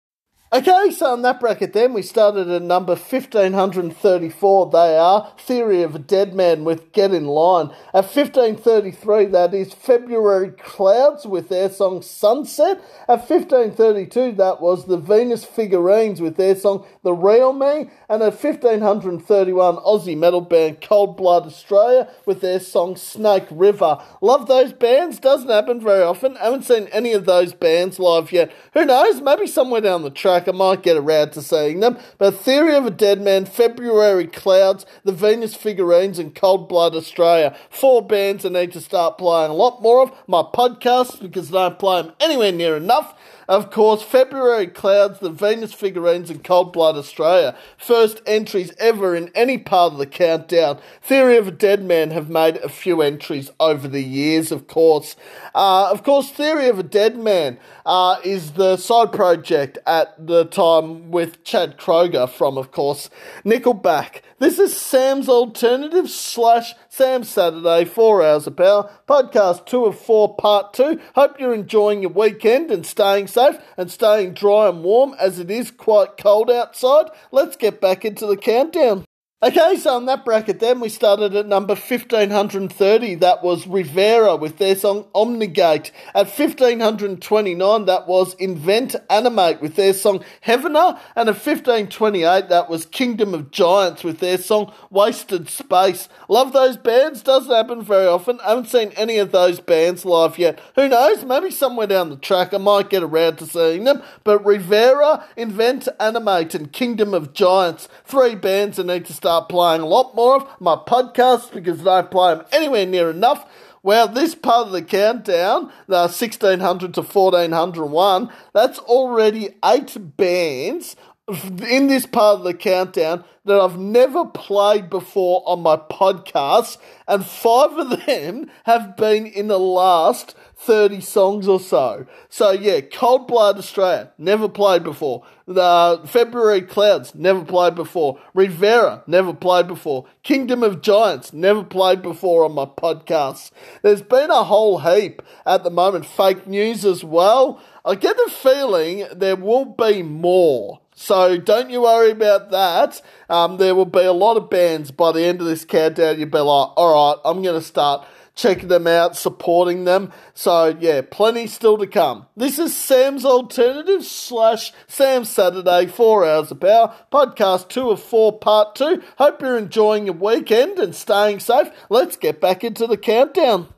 Okay, so in that bracket then, we started at number 1534. They are Theory of a Dead Man with Get In Line. At 1533, that is February Clouds with their song Sunset. At 1532, that was the Venus Figurines with their song The Real Me. And at 1531, Aussie metal band Cold Blood Australia with their song Snake River. Love those bands, doesn't happen very often. Haven't seen any of those bands live yet. Who knows, maybe somewhere down the track I might get around to seeing them. But Theory of a Dead Man, February Clouds, The Venus Figurines, and Cold Blood Australia. Four bands I need to start playing a lot more of. My podcasts, because I don't play them anywhere near enough. Of course, February Clouds, the Venus Figurines, and Cold Blood Australia. First entries ever in any part of the countdown. Theory of a Dead Man have made a few entries over the years, of course. Uh, of course, Theory of a Dead Man uh, is the side project at the time with Chad Kroeger from, of course, Nickelback. This is Sam's Alternative slash Sam Saturday, 4 Hours of Power, podcast 2 of 4, part 2. Hope you're enjoying your weekend and staying safe and staying dry and warm as it is quite cold outside. Let's get back into the countdown. Okay, so in that bracket then we started at number 1530, that was Rivera with their song Omnigate. At 1529, that was Invent Animate with their song Heavener. And at 1528, that was Kingdom of Giants with their song Wasted Space. Love those bands, doesn't happen very often. I haven't seen any of those bands live yet. Who knows, maybe somewhere down the track I might get around to seeing them. But Rivera, Invent Animate, and Kingdom of Giants, three bands that need to start start playing a lot more of my podcasts because I don't play them anywhere near enough. Well, this part of the countdown, the 1600 to 1401, that's already eight bands in this part of the countdown that I've never played before on my podcast, and five of them have been in the last 30 songs or so. So, yeah, Cold Blood Australia, never played before. The February Clouds, never played before. Rivera, never played before. Kingdom of Giants, never played before on my podcasts. There's been a whole heap at the moment. Fake news as well. I get the feeling there will be more. So don't you worry about that. Um, there will be a lot of bands by the end of this countdown. You'll be like, all right, I'm going to start checking them out, supporting them. So yeah, plenty still to come. This is Sam's Alternative slash Sam Saturday, four hours of power, podcast two of four, part two. Hope you're enjoying your weekend and staying safe. Let's get back into the countdown.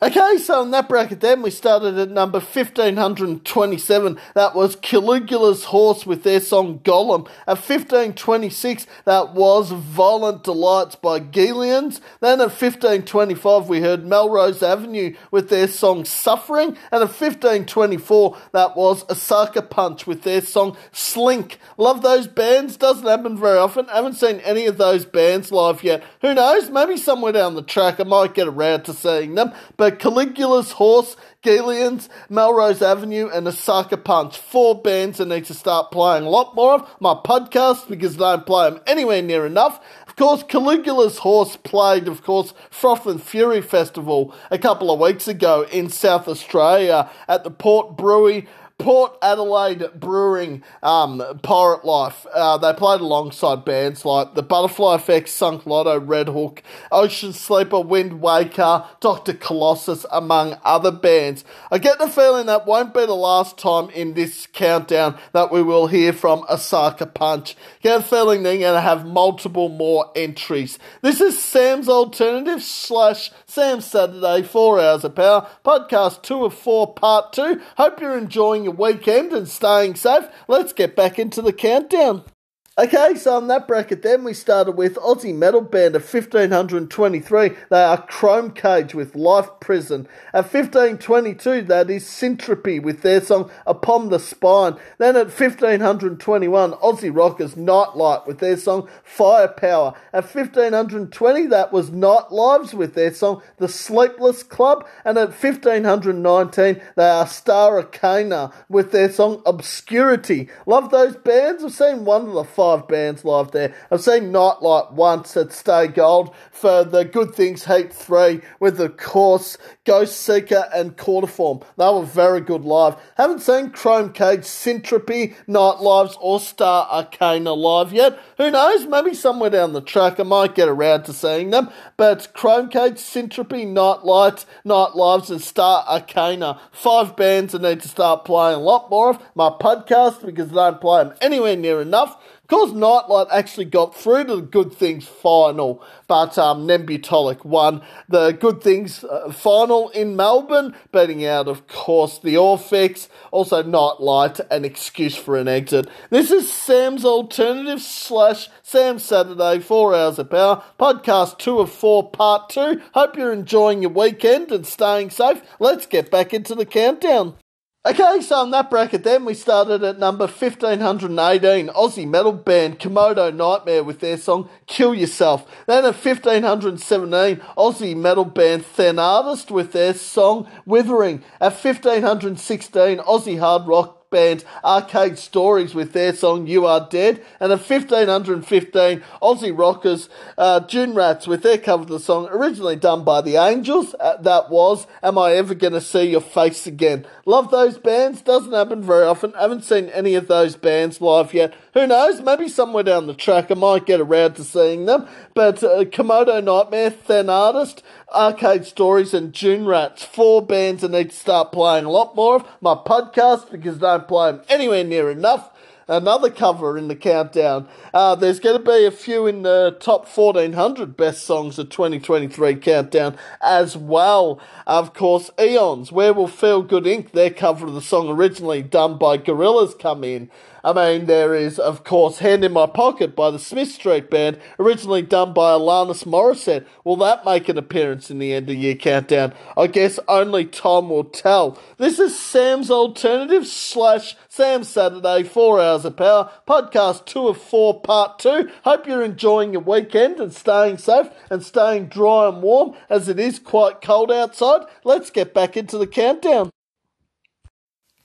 Okay, so in that bracket then we started at number 1527. That was Caligula's Horse with their song Golem. At 1526, that was Violent Delights by Gillians. Then at 1525, we heard Melrose Avenue with their song Suffering. And at 1524, that was Osaka Punch with their song Slink. Love those bands, doesn't happen very often. haven't seen any of those bands live yet. Who knows, maybe somewhere down the track I might get around to seeing them. But Caligula's Horse, Gillians, Melrose Avenue, and Osaka Punch. Four bands that need to start playing a lot more of my podcast because I don't play them anywhere near enough. Of course, Caligula's Horse played, of course, Froth and Fury Festival a couple of weeks ago in South Australia at the Port Brewery Port Adelaide Brewing um, Pirate Life. Uh, they played alongside bands like the Butterfly Effect, Sunk Loto, Red Hook, Ocean Sleeper, Windwaker, Dr. Colossus, among other bands. I get the feeling that won't be the last time in this countdown that we will hear from Osaka Punch. Get a feeling they're going to have multiple more entries. This is Sam's Alternative slash Sam Saturday, 4 Hours of Power, podcast 2 of 4, part 2. Hope you're enjoying your weekend and staying safe. Let's get back into the countdown. Okay, so on that bracket then we started with Aussie metal band of 1523. They are Chrome Cage with Life Prison. At 1522 that is Syntropy with their song Upon the Spine. Then at 1521 Aussie Rockers Nightlight with their song Firepower. At 1520 that was Night Lives with their song The Sleepless Club. And at 1519 they are Star Arcana with their song Obscurity. Love those bands. I've seen one of the five five bands live there. I've seen Nightlight once at Stay Gold for the Good Things Heat 3 with, of course, Ghost Seeker and Quarterform. They were very good live. Haven't seen Chrome Cage, Syntropy, Night Lives, or Star Arcana live yet. Who knows? Maybe somewhere down the track I might get around to seeing them. But Chrome Cage, Syntropy, Night Lights, Night Lives, and Star Arcana. Five bands I need to start playing a lot more of. My podcast because I don't play them anywhere near enough. Because Nightlight actually got through to the Good Things final, but um, Nembutolic won the Good Things uh, final in Melbourne, beating out, of course, the Orphex, also Nightlight, an excuse for an exit. This is Sam's Alternative slash Sam Saturday, 4 Hours of Power, podcast 2 of 4, part 2. Hope you're enjoying your weekend and staying safe. Let's get back into the countdown. Okay, so in that bracket then we started at number 1518, Aussie metal band Komodo Nightmare with their song Kill Yourself. Then at 1517, Aussie metal band Thin Artist with their song Withering. At 1516, Aussie hard rock band Arcade Stories with their song You Are Dead, and a 1515 Aussie rockers uh, June Rats with their cover of the song, originally done by the Angels. Uh, that was Am I Ever Gonna See Your Face Again? Love those bands, doesn't happen very often. Haven't seen any of those bands live yet. Who knows? Maybe somewhere down the track I might get around to seeing them. But uh, Komodo Nightmare, Thin Artist, Arcade Stories, and June Rats. Four bands I need to start playing a lot more of. My podcast, because I don't play them anywhere near enough another cover in the countdown. Uh, there's going to be a few in the top 1400 best songs of 2023 countdown as well. Of course, Eons, Where Will Feel Good Inc., their cover of the song originally done by Gorillaz come in. I mean, there is, of course, Hand in My Pocket by the Smith Street Band, originally done by Alanis Morissette. Will that make an appearance in the end of year countdown? I guess only time will tell. This is Sam's Alternative slash Sam Saturday, four hours of power, podcast two of four, part two. Hope you're enjoying your weekend and staying safe and staying dry and warm as it is quite cold outside. Let's get back into the countdown.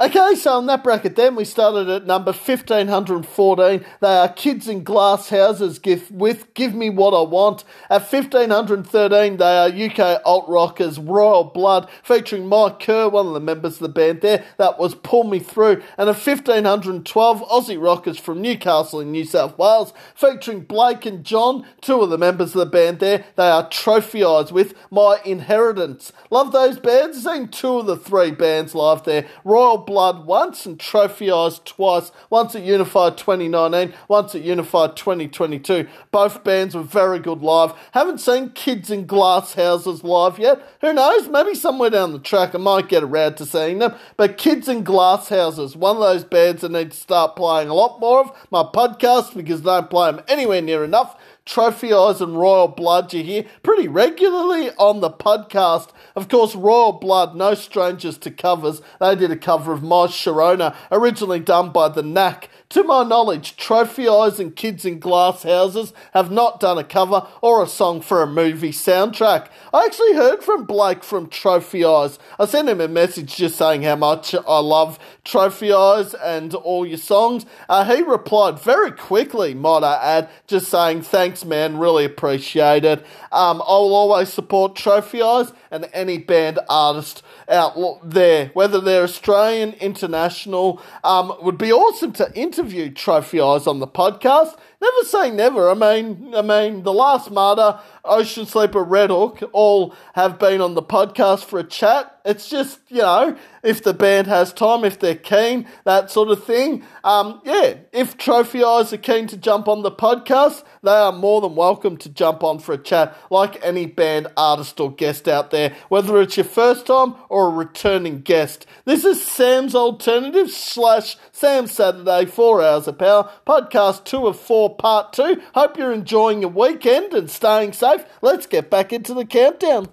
Okay, so in that bracket then we started at number 1514. They are Kids in Glass Houses give, with Give Me What I Want. At 1513 they are UK alt rockers Royal Blood featuring Mike Kerr, one of the members of the band there. That was Pull Me Through. And at 1512 Aussie rockers from Newcastle in New South Wales featuring Blake and John, two of the members of the band there. They are Trophy Eyes with My Inheritance. Love those bands. Seen two of the three bands live there. Royal Blood once and Trophy Eyes twice, once at Unify 2019, once at Unify 2022. Both bands were very good live. Haven't seen Kids in Glass Houses live yet. Who knows? Maybe somewhere down the track I might get around to seeing them. But Kids in Glass Houses, one of those bands I need to start playing a lot more of. My podcast because I don't play them anywhere near enough. Trophy Eyes and Royal Blood you hear pretty regularly on the podcast. Of course, Royal Blood, no strangers to covers. They did a cover of My Sharona, originally done by The Knack. To my knowledge, Trophy Eyes and Kids in Glass Houses have not done a cover or a song for a movie soundtrack. I actually heard from Blake from Trophy Eyes. I sent him a message just saying how much I love Trophy Eyes and all your songs. Uh, he replied very quickly, might I add, just saying, thanks, man, really appreciate it. Um, I'll always support Trophy Eyes and any band artist out there, whether they're Australian, international. Um, would be awesome to interview Trophy Eyes on the podcast. Never say never. I mean, I mean, the last martyr, Ocean Sleeper, Red Hook, all have been on the podcast for a chat. It's just, you know, if the band has time, if they're keen, that sort of thing. Um, yeah, if Trophy Eyes are keen to jump on the podcast, they are more than welcome to jump on for a chat, like any band artist or guest out there, whether it's your first time or a returning guest. This is Sam's Alternative slash Sam Saturday, four hours of power, podcast two of four, part two. Hope you're enjoying your weekend and staying safe. Let's get back into the countdown.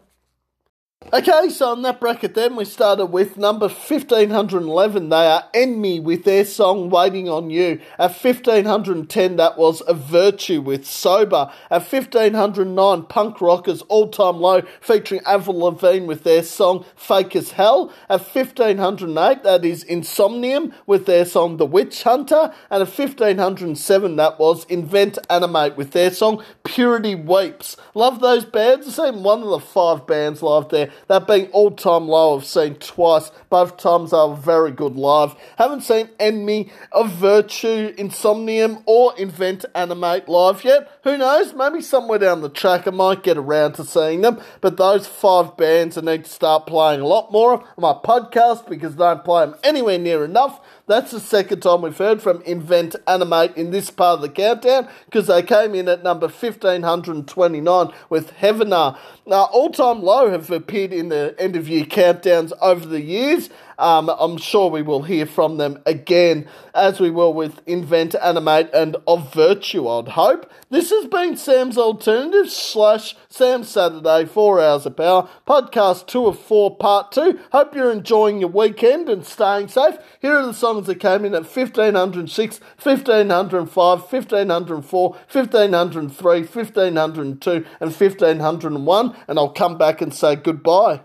Okay, so in that bracket then we started with number 1511. They are Enemy with their song Waiting on You. At 1510 that was Of Virtue with Sober. At 1509 Punk Rockers All Time Low featuring Avril Lavigne with their song Fake as Hell. At 1508 that is Insomnium with their song The Witch Hunter. And at 1507 that was Invent Animate with their song Purity Weeps. Love those bands. I've seen one of the five bands live there that being all time low I've seen twice. Both times are very good live. Haven't seen Enemy of Virtue, Insomnium, or Invent Animate live yet. Who knows? Maybe somewhere down the track I might get around to seeing them. But those five bands I need to start playing a lot more on my podcast because I don't play them anywhere near enough. That's the second time we've heard from Invent Animate in this part of the countdown because they came in at number 1529 with Heavener. Now, all time low have appeared in the end of year countdowns over the years. Um, I'm sure we will hear from them again, as we will with Invent, Animate, and Of Virtue, I'd hope. This has been Sam's Alternative slash Sam Saturday, 4 Hours of Power, podcast 2 of 4, part 2. Hope you're enjoying your weekend and staying safe. Here are the songs that came in at 1506, 1505, 1504, 1503, 1502, and 1501, and I'll come back and say goodbye.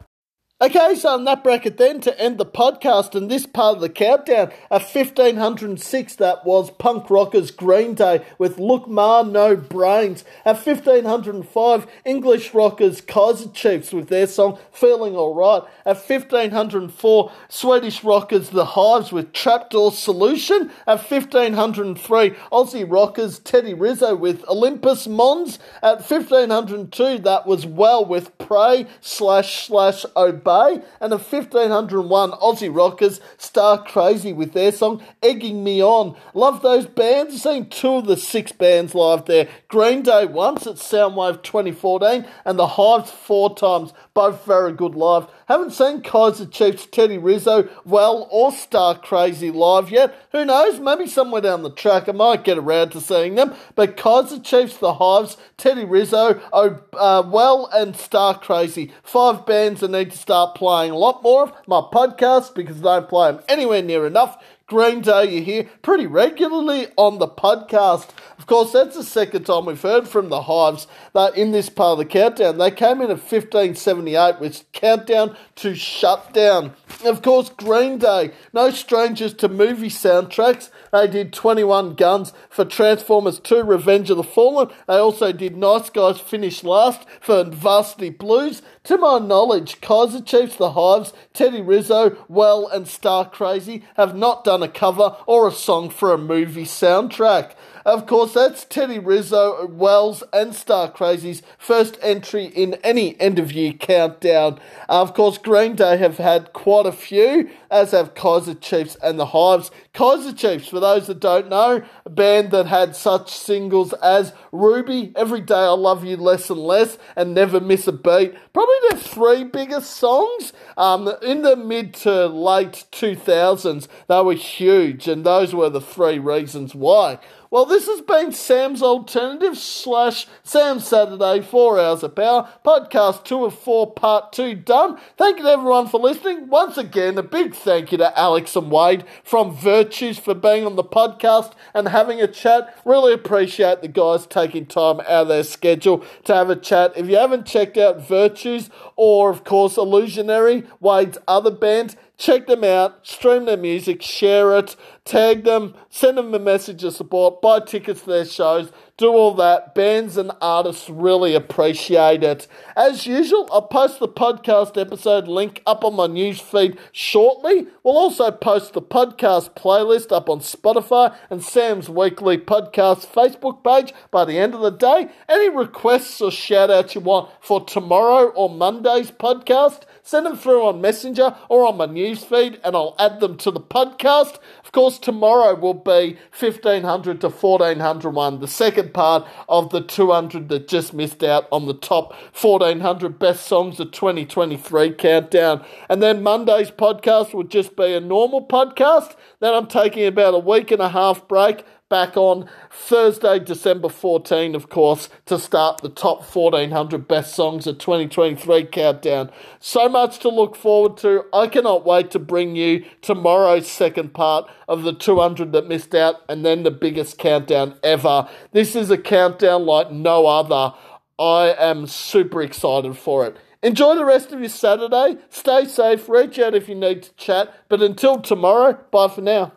Okay, so in that bracket then to end the podcast and this part of the countdown, at 1506 that was punk rockers Green Day with Look Ma No Brains. At 1505, English rockers Kaiser Chiefs with their song Feeling Alright. At 1504, Swedish rockers The Hives with Trapdoor Solution. At 1503, Aussie rockers Teddy Rizzo with Olympus Mons. At 1502, that was Well with Pray slash slash Obey. Bay, and the 1501 Aussie Rockers Star Crazy with their song Egging Me On. Love those bands. I've seen two of the six bands live there. Green Day once at Soundwave 2014, and the Hives four times. Both very good live. Haven't seen Kaiser Chiefs Teddy Rizzo well or Star Crazy live yet. Who knows? Maybe somewhere down the track I might get around to seeing them. But Kaiser Chiefs, The Hives, Teddy Rizzo, oh, uh, Well, and Star Crazy. Five bands I need to start playing a lot more of. My podcast because I don't play them anywhere near enough. Green Day you hear pretty regularly on the podcast. Of course, that's the second time we've heard from the Hives that in this part of the countdown. They came in at 1578 with Countdown to Shutdown. Of course, Green Day, no strangers to movie soundtracks. They did 21 Guns for Transformers 2 Revenge of the Fallen. They also did Nice Guys Finish Last for Varsity Blues. To my knowledge, Kaiser Chiefs, The Hives, Teddy Rizzo, Well, and Star Crazy have not done a cover or a song for a movie soundtrack. Of course, that's Teddy Rizzo, Wells, and Star Crazy's first entry in any end of year countdown. Uh, of course, Green Day have had quite a few, as have Kaiser Chiefs and the Hives. Kaiser Chiefs, for those that don't know, a band that had such singles as Ruby, Every Day I Love You Less and Less, and Never Miss a Beat. Probably their three biggest songs. Um, in the mid to late 2000s, they were huge, and those were the three reasons why. Well, this has been Sam's Alternative slash Sam Saturday, 4 Hours of Power, podcast 2 of 4, part 2 done. Thank you to everyone for listening. Once again, a big thank you to Alex and Wade from Virtues for being on the podcast and having a chat. Really appreciate the guys taking time out of their schedule to have a chat. If you haven't checked out Virtues or, of course, Illusionary, Wade's other band, check them out, stream their music, share it, tag them, send them a message of support, buy tickets to their shows, do all that. Bands and artists really appreciate it. As usual, I'll post the podcast episode link up on my news feed shortly. We'll also post the podcast playlist up on Spotify and Sam's Weekly Podcast Facebook page by the end of the day. Any requests or shout outs you want for tomorrow or Monday's podcast, send them through on Messenger or on my newsfeed and I'll add them to the podcast. Of course, tomorrow will be 1500 to 1401, the second part of the 200 that just missed out on the top 1400 best songs of 2023 countdown. And then Monday's podcast will just be a normal podcast. Then I'm taking about a week and a half break back on Thursday, December 14, of course, to start the top 1400 best songs of 2023 countdown. So much to look forward to. I cannot wait to bring you tomorrow's second part of the 200 that missed out and then the biggest countdown ever. This is a countdown like no other. I am super excited for it. Enjoy the rest of your Saturday. Stay safe. Reach out if you need to chat. But until tomorrow, bye for now.